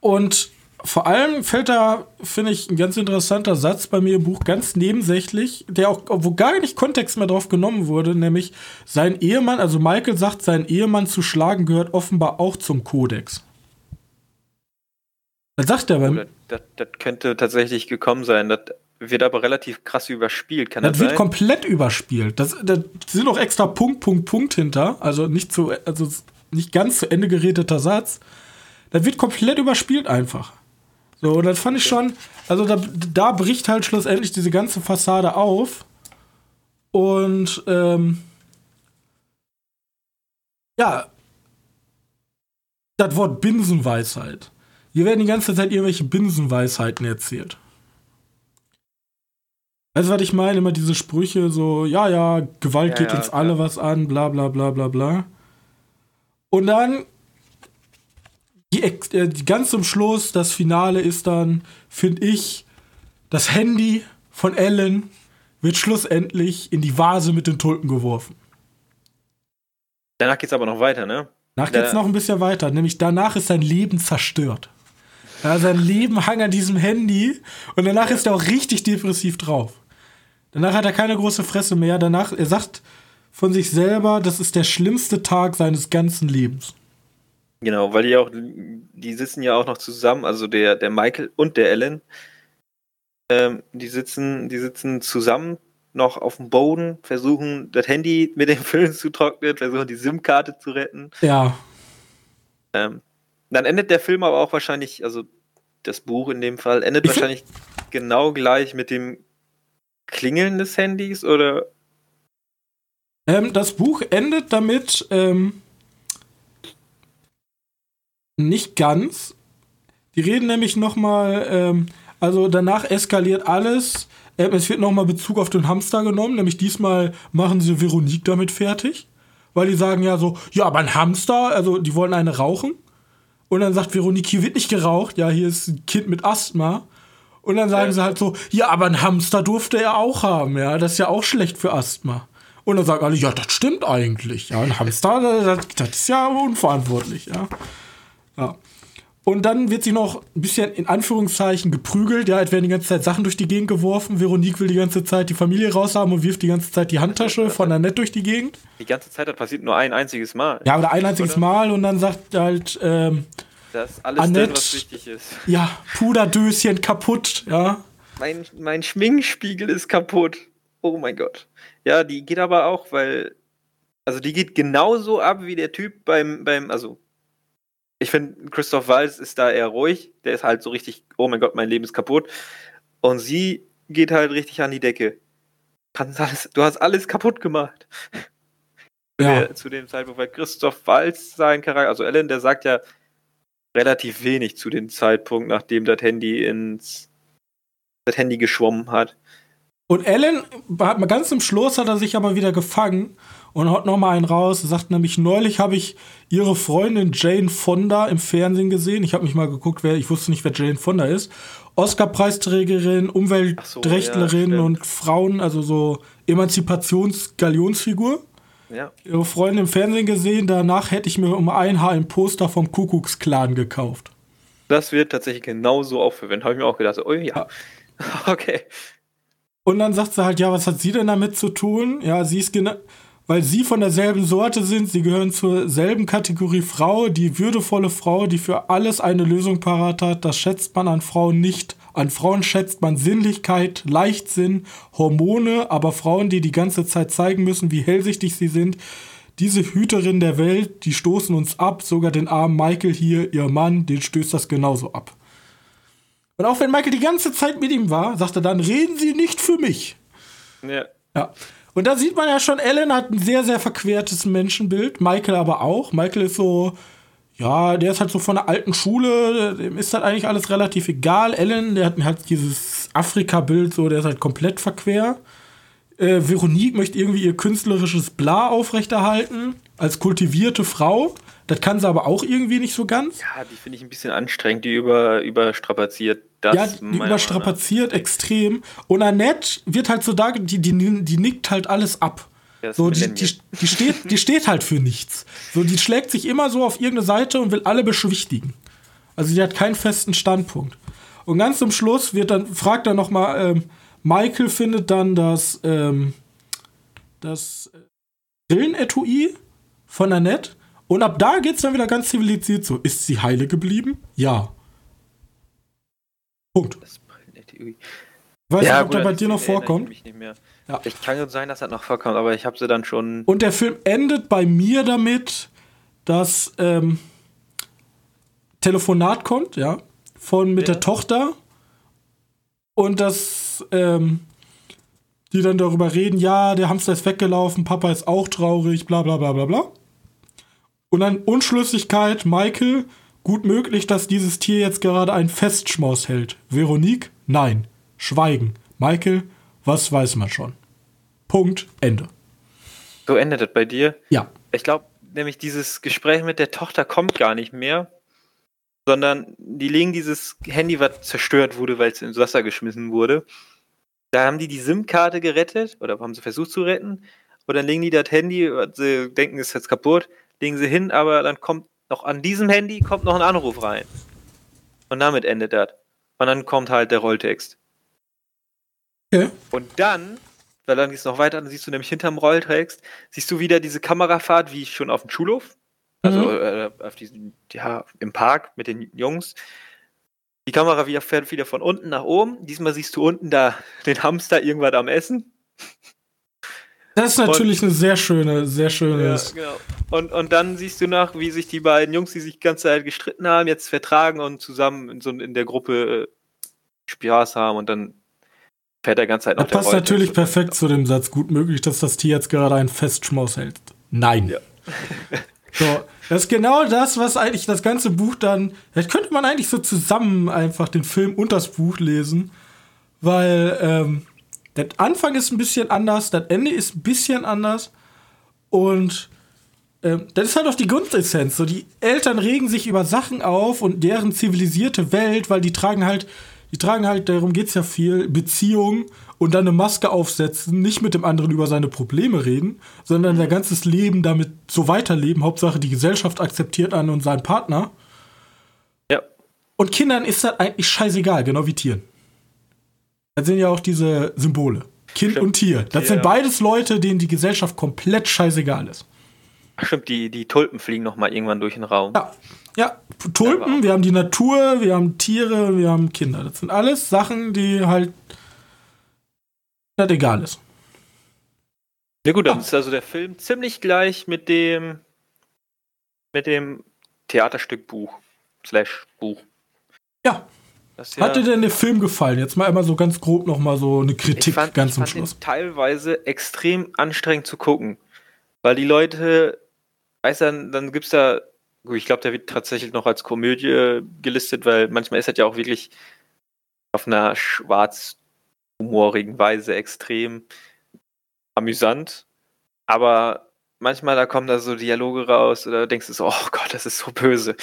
Und vor allem fällt da, finde ich, ein ganz interessanter Satz bei mir im Buch ganz nebensächlich, der auch, wo gar nicht Kontext mehr drauf genommen wurde, nämlich sein Ehemann, also Michael sagt, sein Ehemann zu schlagen gehört offenbar auch zum Kodex. Was sagt er Oh, beim. das, das, das könnte tatsächlich gekommen sein. Das wird aber relativ krass überspielt. Kann das, Das wird sein? komplett überspielt. Das, da sind auch extra Punkt, Punkt, Punkt hinter. Also nicht zu, also nicht ganz zu Ende geredeter Satz. Das wird komplett überspielt einfach. So, und das fand ich schon, also da, da bricht halt schlussendlich diese ganze Fassade auf. Und ähm, ja, das Wort Binsenweisheit. Hier werden die ganze Zeit irgendwelche Binsenweisheiten erzählt. Weißt du, was ich meine? Immer diese Sprüche so, ja, ja, Gewalt Ja, geht ja, uns klar. alle was an, bla bla bla bla bla. Und dann die, äh, die ganz zum Schluss, das Finale ist dann, finde ich, das Handy von Ellen wird schlussendlich in die Vase mit den Tulpen geworfen. Danach geht's aber noch weiter, ne? Danach geht's Ja. noch ein bisschen weiter, nämlich danach ist sein Leben zerstört. Ja, sein Leben hang an diesem Handy und danach ist er auch richtig depressiv drauf. Danach hat er keine große Fresse mehr. Danach, er sagt von sich selber, das ist der schlimmste Tag seines ganzen Lebens. Genau, weil die auch, die sitzen ja auch noch zusammen, also der, der Michael und der Ellen. Ähm, die sitzen, die sitzen zusammen noch auf dem Boden, versuchen das Handy mit dem [LAUGHS] Film zu trocknen, versuchen die SIM-Karte zu retten. Ja, Ähm, dann endet der Film aber auch wahrscheinlich, also das Buch in dem Fall, endet Ich wahrscheinlich genau gleich mit dem Klingeln des Handys oder ähm, das Buch endet damit ähm, nicht ganz. Die reden nämlich noch mal, ähm, also danach eskaliert alles. Ähm, es wird noch mal Bezug auf den Hamster genommen, nämlich diesmal machen sie Veronique damit fertig, weil die sagen ja so, ja, aber ein Hamster, also die wollen eine rauchen. Und dann sagt Veronique, hier wird nicht geraucht, ja, hier ist ein Kind mit Asthma. Und dann sagen Ja. sie halt so, ja, aber ein Hamster durfte er auch haben, ja, das ist ja auch schlecht für Asthma. Und dann sagen alle, ja, das stimmt eigentlich, ja, ein Hamster, das, das ist ja unverantwortlich, ja. Ja. Und dann wird sie noch ein bisschen in Anführungszeichen geprügelt. Ja, es werden die ganze Zeit Sachen durch die Gegend geworfen. Veronique will die ganze Zeit die Familie raushaben und wirft die ganze Zeit die Handtasche von Annette durch die Gegend. die ganze Zeit, das passiert nur ein einziges Mal. Ja, oder ein einziges Oder? Mal und dann sagt halt, ähm, Das ist alles Annette- drin, was wichtig ist. ja, Puderdöschen kaputt, ja. Mein, mein Schminkspiegel ist kaputt. Oh mein Gott. Ja, die geht aber auch, weil. Also die geht genauso ab wie der Typ beim, beim, also ich finde, Christoph Waltz ist da eher ruhig. Der ist halt so richtig, oh mein Gott, mein Leben ist kaputt. Und sie geht halt richtig an die Decke. Alles, du hast alles kaputt gemacht. Ja, Der, zu dem Zeitpunkt, weil Christoph Waltz sein Charakter, also Ellen, der sagt ja relativ wenig zu dem Zeitpunkt, nachdem das Handy ins das Handy geschwommen hat. Und mal ganz zum Schluss hat er sich aber wieder gefangen und haut noch mal einen raus. Sagt nämlich, neulich habe ich ihre Freundin Jane Fonda im Fernsehen gesehen. Ich habe mich mal geguckt, wer, ich wusste nicht, wer Jane Fonda ist. Oscar-Preisträgerin, Umweltrechtlerin stimmt. und Frauen, also so Emanzipations-Galionsfigur. Ja. Ihre Freundin im Fernsehen gesehen. Danach hätte ich mir um ein Haar ein Poster vom Kuckucksklan gekauft. Das wird tatsächlich genauso aufverwendet. Habe ich mir auch gedacht, so, oh ja. [LAUGHS] Okay. Und dann sagt sie halt, ja, was hat sie denn damit zu tun? Ja, sie ist genau, weil sie von derselben Sorte sind, sie gehören zur selben Kategorie Frau, die würdevolle Frau, die für alles eine Lösung parat hat. Das schätzt man an Frauen nicht. An Frauen schätzt man Sinnlichkeit, Leichtsinn, Hormone, aber Frauen, die die ganze Zeit zeigen müssen, wie hellsichtig sie sind, diese Hüterin der Welt, die stoßen uns ab, sogar den armen Michael hier, ihr Mann, den stößt das genauso ab. Und auch wenn Michael die ganze Zeit mit ihm war, sagt er dann, reden Sie nicht für mich. Ja. Ja. Und da sieht man ja schon, Ellen hat ein sehr, sehr verquertes Menschenbild. Michael aber auch. Michael ist so, ja, der ist halt so von der alten Schule, dem ist halt eigentlich alles relativ egal. Ellen, der hat halt dieses Afrika-Bild, so, der ist halt komplett verquer. Äh, Veronique möchte irgendwie ihr künstlerisches Bla aufrechterhalten, als kultivierte Frau. Das kann sie aber auch irgendwie nicht so ganz. Ja, die finde ich ein bisschen anstrengend, die über, überstrapaziert. Das ja, die überstrapaziert extrem. Und Annette wird halt so da, die, die, die nickt halt alles ab. Ja, So, die, die, die, steht, die steht halt für nichts. So, die schlägt sich immer so auf irgendeine Seite und will alle beschwichtigen. Also die hat keinen festen Standpunkt. Und ganz zum Schluss wird dann, fragt er nochmal, ähm, Michael findet dann das, ähm, das Brillenetui von Annette. Und ab da geht's dann wieder ganz zivilisiert so. Ist sie heile geblieben? Ja. Punkt. Das. Ich weiß Ja, nicht, ob gut, der bei dir noch ich vorkommt. mehr. Ja. Ich kann gut sein, dass das noch vorkommt, aber ich habe sie dann schon. Und der Film endet bei mir damit, dass ähm, Telefonat kommt, ja, von mit Ja. der Tochter und dass ähm, die dann darüber reden, ja, der Hamster ist weggelaufen, Papa ist auch traurig, bla bla bla bla bla. Und dann Unschlüssigkeit, Michael, gut möglich, dass dieses Tier jetzt gerade einen Festschmaus hält. Veronique, nein. Schweigen. Michael, was weiß man schon. Punkt, Ende. So endet das bei dir? Ja. Ich glaube, nämlich dieses Gespräch mit der Tochter kommt gar nicht mehr, sondern die legen dieses Handy, was zerstört wurde, weil es ins Wasser geschmissen wurde. Da haben die die SIM-Karte gerettet oder haben sie versucht zu retten. Und dann legen die das Handy, was sie denken, ist jetzt kaputt, legen sie hin, aber dann kommt noch an diesem Handy kommt noch ein Anruf rein. Und damit endet das. Und dann kommt halt der Rolltext. Okay. Und dann, weil dann geht es noch weiter, dann siehst du nämlich hinterm Rolltext, siehst du wieder diese Kamerafahrt, wie schon auf dem Schulhof. Also Mhm. äh, auf diesen, ja, im Park mit den Jungs. Die Kamera wieder, fährt wieder von unten nach oben. Diesmal siehst du unten da den Hamster irgendwas am Essen. Das ist natürlich eine sehr schöne, sehr schönes. genau. Und, und dann siehst du noch, wie sich die beiden Jungs, die sich die ganze Zeit gestritten haben, jetzt vertragen und zusammen in, so, in der Gruppe äh, Spaß haben und dann fährt der ganze Zeit noch Das passt natürlich und- perfekt zu dem Satz. Gut möglich, dass das Tier jetzt gerade einen Festschmaus hält. Nein. Ja. [LAUGHS] So, das ist genau das, was eigentlich das ganze Buch dann. Vielleicht könnte man eigentlich so zusammen einfach den Film und das Buch lesen, weil ähm, der Anfang ist ein bisschen anders, das Ende ist ein bisschen anders und ähm, das ist halt auch die Grundessenz. So, die Eltern regen sich über Sachen auf und deren zivilisierte Welt, weil die tragen halt, die tragen halt, darum geht's ja viel, Beziehung und dann eine Maske aufsetzen, nicht mit dem anderen über seine Probleme reden, sondern sein ganzes Leben damit so weiterleben. Hauptsache die Gesellschaft akzeptiert einen und seinen Partner. Ja, Und Kindern ist das eigentlich scheißegal, genau wie Tieren. Das sind ja auch diese Symbole. Kind Stimmt. und Tier. Das sind Ja. beides Leute, denen die Gesellschaft komplett scheißegal ist. Ach, stimmt, die, die Tulpen fliegen noch mal irgendwann durch den Raum. Ja, ja, Tulpen, wir haben die Natur, wir haben Tiere, wir haben Kinder. Das sind alles Sachen, die halt das egal ist. Ja gut, dann Ja. ist also der Film ziemlich gleich mit dem mit dem Theaterstück Buch slash Buch. Ja, ja, hat dir denn der Film gefallen? Jetzt mal einmal so ganz grob noch mal so eine Kritik fand, ganz zum Schluss. Teilweise extrem anstrengend zu gucken, weil die Leute, weißt du, dann, dann gibt's da, gut, ich glaube, der wird tatsächlich noch als Komödie gelistet, weil manchmal ist das ja auch wirklich auf einer schwarzhumorigen Weise extrem amüsant, aber manchmal da kommen da so Dialoge raus oder denkst du so, oh Gott, das ist so böse,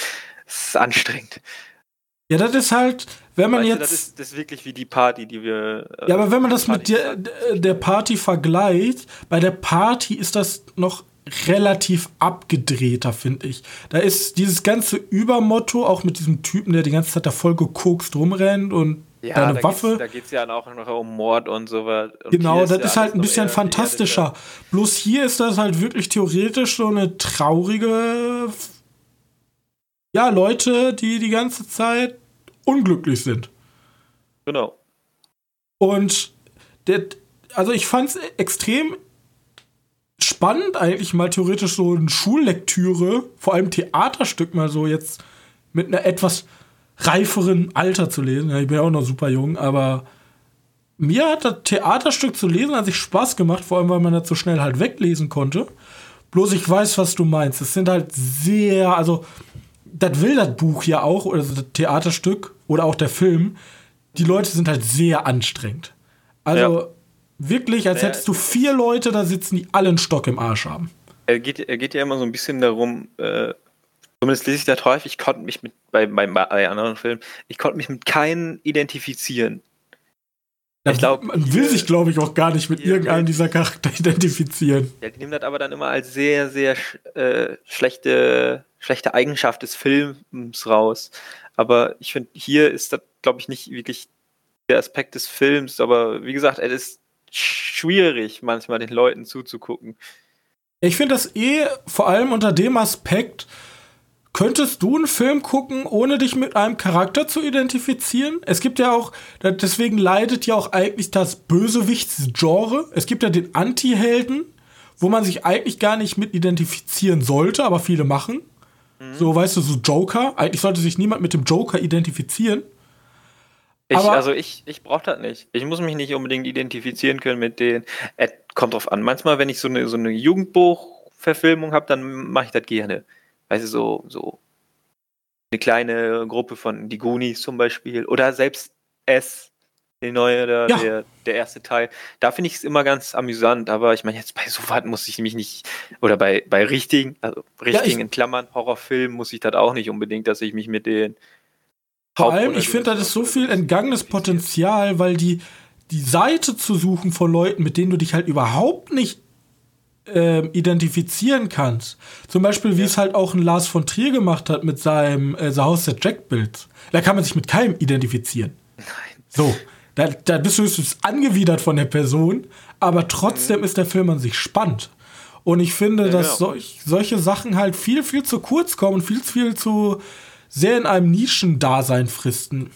das ist anstrengend. Ja, das ist halt, wenn man Weißt du, jetzt das, ist, das ist wirklich wie die Party, die wir. äh, Ja, aber wenn man das mit Party der, der Party vergleicht, bei der Party ist das noch relativ abgedrehter, finde ich. Da ist dieses ganze Übermotto, auch mit diesem Typen, der die ganze Zeit da voll gekokst rumrennt und Ja, deine da Waffe. Geht's, da geht es ja auch noch um Mord und so was. Und Genau, das ja ist halt ein bisschen fantastischer. Bloß hier ist das halt wirklich theoretisch so eine traurige. Ja, Leute, die die ganze Zeit unglücklich sind. Genau. Und der, also ich fand es extrem spannend, eigentlich mal theoretisch so eine Schullektüre, vor allem Theaterstück mal so jetzt mit einer etwas reiferen Alter zu lesen. Ja, ich bin ja auch noch super jung, aber mir hat das Theaterstück zu lesen an sich Spaß gemacht, vor allem weil man das so schnell halt weglesen konnte. Bloß ich weiß, was du meinst. Es sind halt sehr, also das will das Buch ja auch, oder das Theaterstück oder auch der Film. Die Leute sind halt sehr anstrengend. Also wirklich, als Ja, hättest du vier Leute da sitzen, die alle einen Stock im Arsch haben. Er geht, er geht ja immer so ein bisschen darum, äh, zumindest lese ich das häufig, ich konnte mich mit, bei, bei, bei anderen Filmen, ich konnte mich mit keinen identifizieren. Ich glaub, man will sich, glaube ich, auch gar nicht mit irgendeinem dieser Charakter identifizieren. Ja, die nehmen das aber dann immer als sehr, sehr sch- äh, schlechte, schlechte Eigenschaft des Films raus. Aber ich finde, hier ist das, glaube ich, nicht wirklich der Aspekt des Films. Aber wie gesagt, es ist schwierig, manchmal den Leuten zuzugucken. Ich finde das eh vor allem unter dem Aspekt, könntest du einen Film gucken, ohne dich mit einem Charakter zu identifizieren? Es gibt ja auch, deswegen leidet ja auch eigentlich das Bösewichtsgenre. Es gibt ja den Anti-Helden, wo man sich eigentlich gar nicht mit identifizieren sollte, aber viele machen. So, weißt du, so Joker. Eigentlich sollte sich niemand mit dem Joker identifizieren. Ich, also ich, ich brauche das nicht. Ich muss mich nicht unbedingt identifizieren können mit den. Es kommt drauf an. Manchmal, wenn ich so eine, so eine Jugendbuchverfilmung habe, dann mache ich das gerne. Weißt du, so, so eine kleine Gruppe von die Goonies zum Beispiel. Oder selbst S. Die neue, der, Ja. der, der erste Teil. Da finde ich es immer ganz amüsant, aber ich meine, jetzt bei so was muss ich mich nicht, oder bei, bei richtigen, also richtigen ich- in Klammern, Horrorfilmen muss ich das auch nicht unbedingt, dass ich mich mit den Vor allem, ich finde, das ist so viel entgangenes Potenzial, weil die, die Seite zu suchen von Leuten, mit denen du dich halt überhaupt nicht ähm, identifizieren kannst. Zum Beispiel, wie es halt auch ein Lars von Trier gemacht hat mit seinem äh, The House That Jack Bild. Da kann man sich mit keinem identifizieren. Nein. So, da, da bist du höchstens angewidert von der Person, aber trotzdem ist der Film an sich spannend. Und ich finde, Ja, dass genau. solch, solche Sachen halt viel, viel zu kurz kommen und viel, viel zu sehr in einem Nischendasein fristen.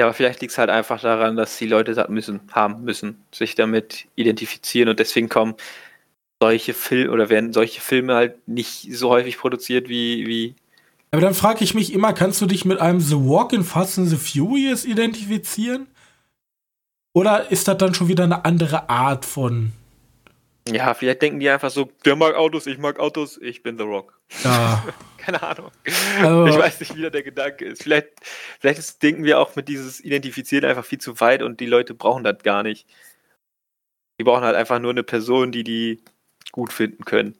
Ja, aber vielleicht liegt es halt einfach daran, dass die Leute das müssen, haben müssen, sich damit identifizieren und deswegen kommen solche Filme oder werden solche Filme halt nicht so häufig produziert wie, wie Aber dann frage ich mich immer, kannst du dich mit einem The Walk in Fast and the Furious identifizieren? Oder ist das dann schon wieder eine andere Art von. ja, vielleicht denken die einfach so, der mag Autos, ich mag Autos, ich bin The Rock. Ja, [LAUGHS] Keine Ahnung. Also- ich weiß nicht, wie da der Gedanke ist. Vielleicht, vielleicht ist, denken wir auch mit dieses Identifizieren einfach viel zu weit und die Leute brauchen das gar nicht. Die brauchen halt einfach nur eine Person, die die gut finden können,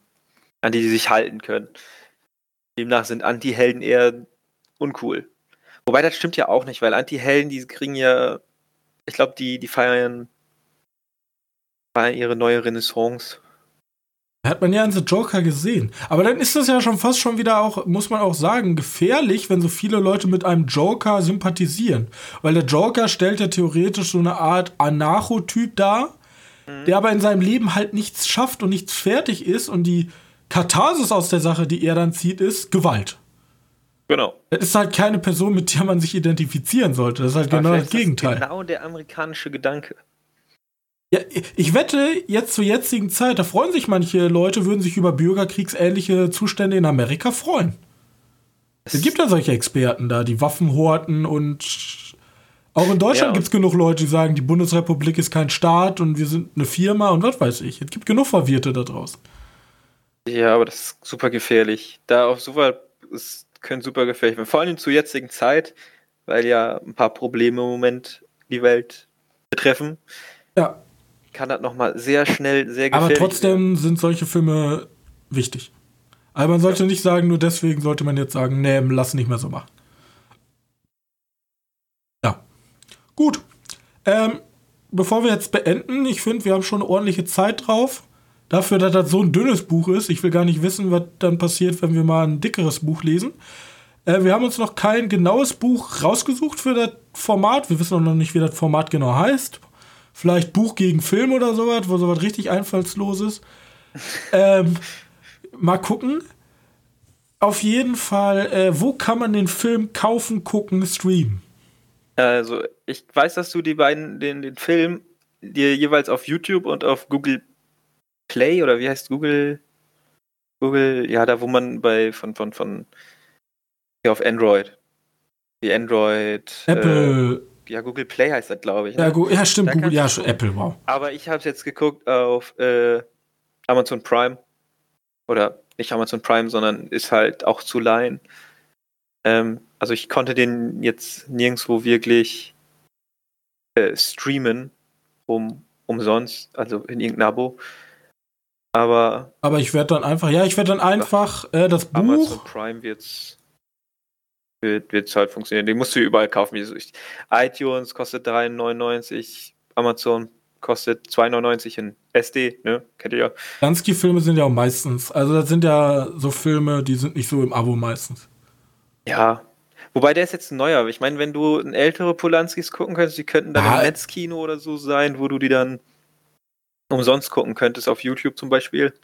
an die sie sich halten können. Demnach sind Anti-Helden eher uncool. Wobei das stimmt ja auch nicht, weil Anti-Helden, die kriegen ja, ich glaube, die, die feiern, feiern ihre neue Renaissance. hat man ja in The Joker gesehen. Aber dann ist das ja schon fast schon wieder auch, muss man auch sagen, gefährlich, wenn so viele Leute mit einem Joker sympathisieren. Weil der Joker stellt ja theoretisch so eine Art Anarcho-Typ dar, der aber in seinem Leben halt nichts schafft und nichts fertig ist. Und die Katharsis aus der Sache, die er dann zieht, ist Gewalt. Genau. Das ist halt keine Person, mit der man sich identifizieren sollte. Das ist halt Aber genau vielleicht das ist Gegenteil. Genau der amerikanische Gedanke. Ja, ich wette, jetzt zur jetzigen Zeit, da freuen sich manche Leute, würden sich über bürgerkriegsähnliche Zustände in Amerika freuen. Es gibt ja solche Experten da, die Waffen horten und auch in Deutschland Ja, gibt es genug Leute, die sagen, die Bundesrepublik ist kein Staat und wir sind eine Firma und was weiß ich. Es gibt genug Verwirrte da draußen. Ja, aber das ist super gefährlich. Da auf sowas es können super gefährlich werden. Vor allem zur jetzigen Zeit, weil ja ein paar Probleme im Moment die Welt betreffen, Ja, kann das nochmal sehr schnell sehr aber gefährlich trotzdem sind solche Filme wichtig. Aber man sollte nicht sagen, nur deswegen sollte man jetzt sagen, nee, lass nicht mehr so machen. Ja. Gut. Ähm, bevor wir jetzt beenden, ich finde, wir haben schon eine ordentliche Zeit drauf. Dafür, dass das so ein dünnes Buch ist. Ich will gar nicht wissen, was dann passiert, wenn wir mal ein dickeres Buch lesen. Äh, wir haben uns noch kein genaues Buch rausgesucht für das Format. Wir wissen auch noch nicht, wie das Format genau heißt. Vielleicht Buch gegen Film oder sowas, wo sowas richtig einfallsloses. [LAUGHS] ähm, mal gucken. Auf jeden Fall, äh, wo kann man den Film kaufen, gucken, streamen? Also, ich weiß, dass du die beiden, den, den Film dir jeweils auf YouTube und auf Google Play oder wie heißt Google? Google, ja, da wo man bei von, von, von ja, auf Android. Die Android. Äh, Apple. ja, Google Play heißt das, glaube ich. ja, Ne? gu- ja, stimmt, da Google, ja, gucken. Apple, wow. Aber ich habe es jetzt geguckt auf äh, Amazon Prime. Oder nicht Amazon Prime, sondern ist halt auch zu leihen. Ähm, also ich konnte den jetzt nirgendwo wirklich äh, streamen, um, umsonst, also in irgendein Abo. Aber Aber ich werde dann einfach, ja, ich werde dann einfach äh, das Amazon Buch. Prime wird's wird wird's halt funktionieren. Den musst du überall kaufen. Ich- iTunes kostet 3,99, Amazon kostet 2,99 in SD, ne? Kennt ihr ja. Lansky-Filme sind ja auch meistens. Also, das sind ja so Filme, die sind nicht so im Abo meistens. Ja. Wobei der ist jetzt ein neuer. Ich meine, wenn du ältere Polanskis gucken könntest, die könnten dann Ah. im Netzkino oder so sein, wo du die dann umsonst gucken könntest, auf YouTube zum Beispiel.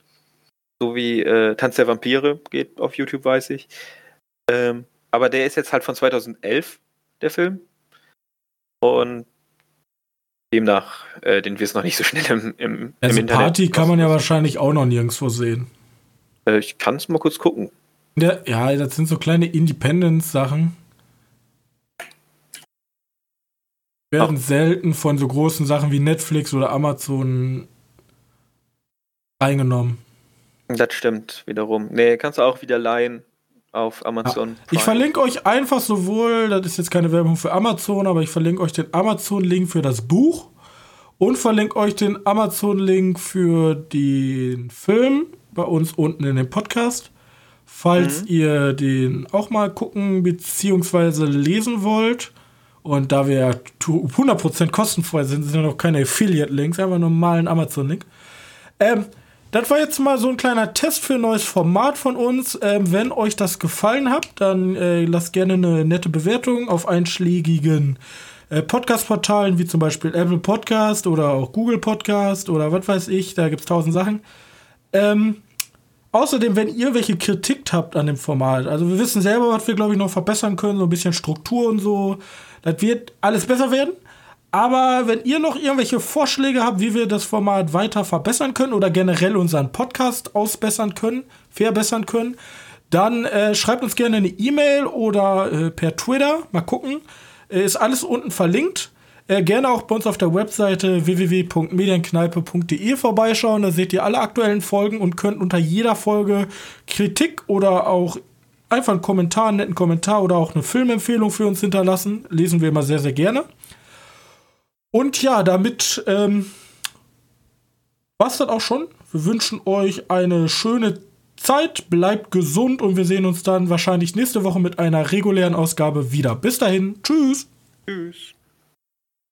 So wie äh, Tanz der Vampire geht auf YouTube, weiß ich. Ähm, aber der ist jetzt halt von 2011, der Film. Und demnach, äh, den wirst du noch nicht so schnell im, im, Also, im Internet. Party kann man ja wahrscheinlich auch noch nirgendwo sehen. Äh, ich kann es mal kurz gucken. Ja, ja, das sind so kleine Independence-Sachen. Werden selten von so großen Sachen wie Netflix oder Amazon eingenommen. Das stimmt wiederum. Nee, kannst du auch wieder leihen auf Amazon. Ja. Ich verlinke euch einfach sowohl, das ist jetzt keine Werbung für Amazon, aber ich verlinke euch den Amazon-Link für das Buch und verlinke euch den Amazon-Link für den Film bei uns unten in dem Podcast. Falls mhm. ihr den auch mal gucken bzw. lesen wollt. Und da wir ja 100% kostenfrei sind, sind ja noch keine Affiliate-Links, einfach nur mal ein Amazon-Link. Ähm, das war jetzt mal so ein kleiner Test für ein neues Format von uns. Ähm, wenn euch das gefallen hat, dann äh, lasst gerne eine nette Bewertung auf einschlägigen äh, Podcast-Portalen, wie zum Beispiel Apple Podcast oder auch Google Podcast oder was weiß ich. Da gibt es tausend Sachen. Ähm, Außerdem, wenn ihr welche Kritik habt an dem Format, also wir wissen selber, was wir, glaube ich, noch verbessern können, so ein bisschen Struktur und so, das wird alles besser werden. Aber wenn ihr noch irgendwelche Vorschläge habt, wie wir das Format weiter verbessern können oder generell unseren Podcast ausbessern können, verbessern können, dann äh, schreibt uns gerne eine E-Mail oder äh, per Twitter. Mal gucken. Äh, ist alles unten verlinkt. Äh, gerne auch bei uns auf der Webseite www.medienkneipe.de vorbeischauen. Da seht ihr alle aktuellen Folgen und könnt unter jeder Folge Kritik oder auch einfach einen Kommentar, einen netten Kommentar oder auch eine Filmempfehlung für uns hinterlassen. Lesen wir immer sehr, sehr gerne. Und ja, damit ähm, war es dann auch schon. Wir wünschen euch eine schöne Zeit, bleibt gesund und wir sehen uns dann wahrscheinlich nächste Woche mit einer regulären Ausgabe wieder. Bis dahin, tschüss. Tschüss.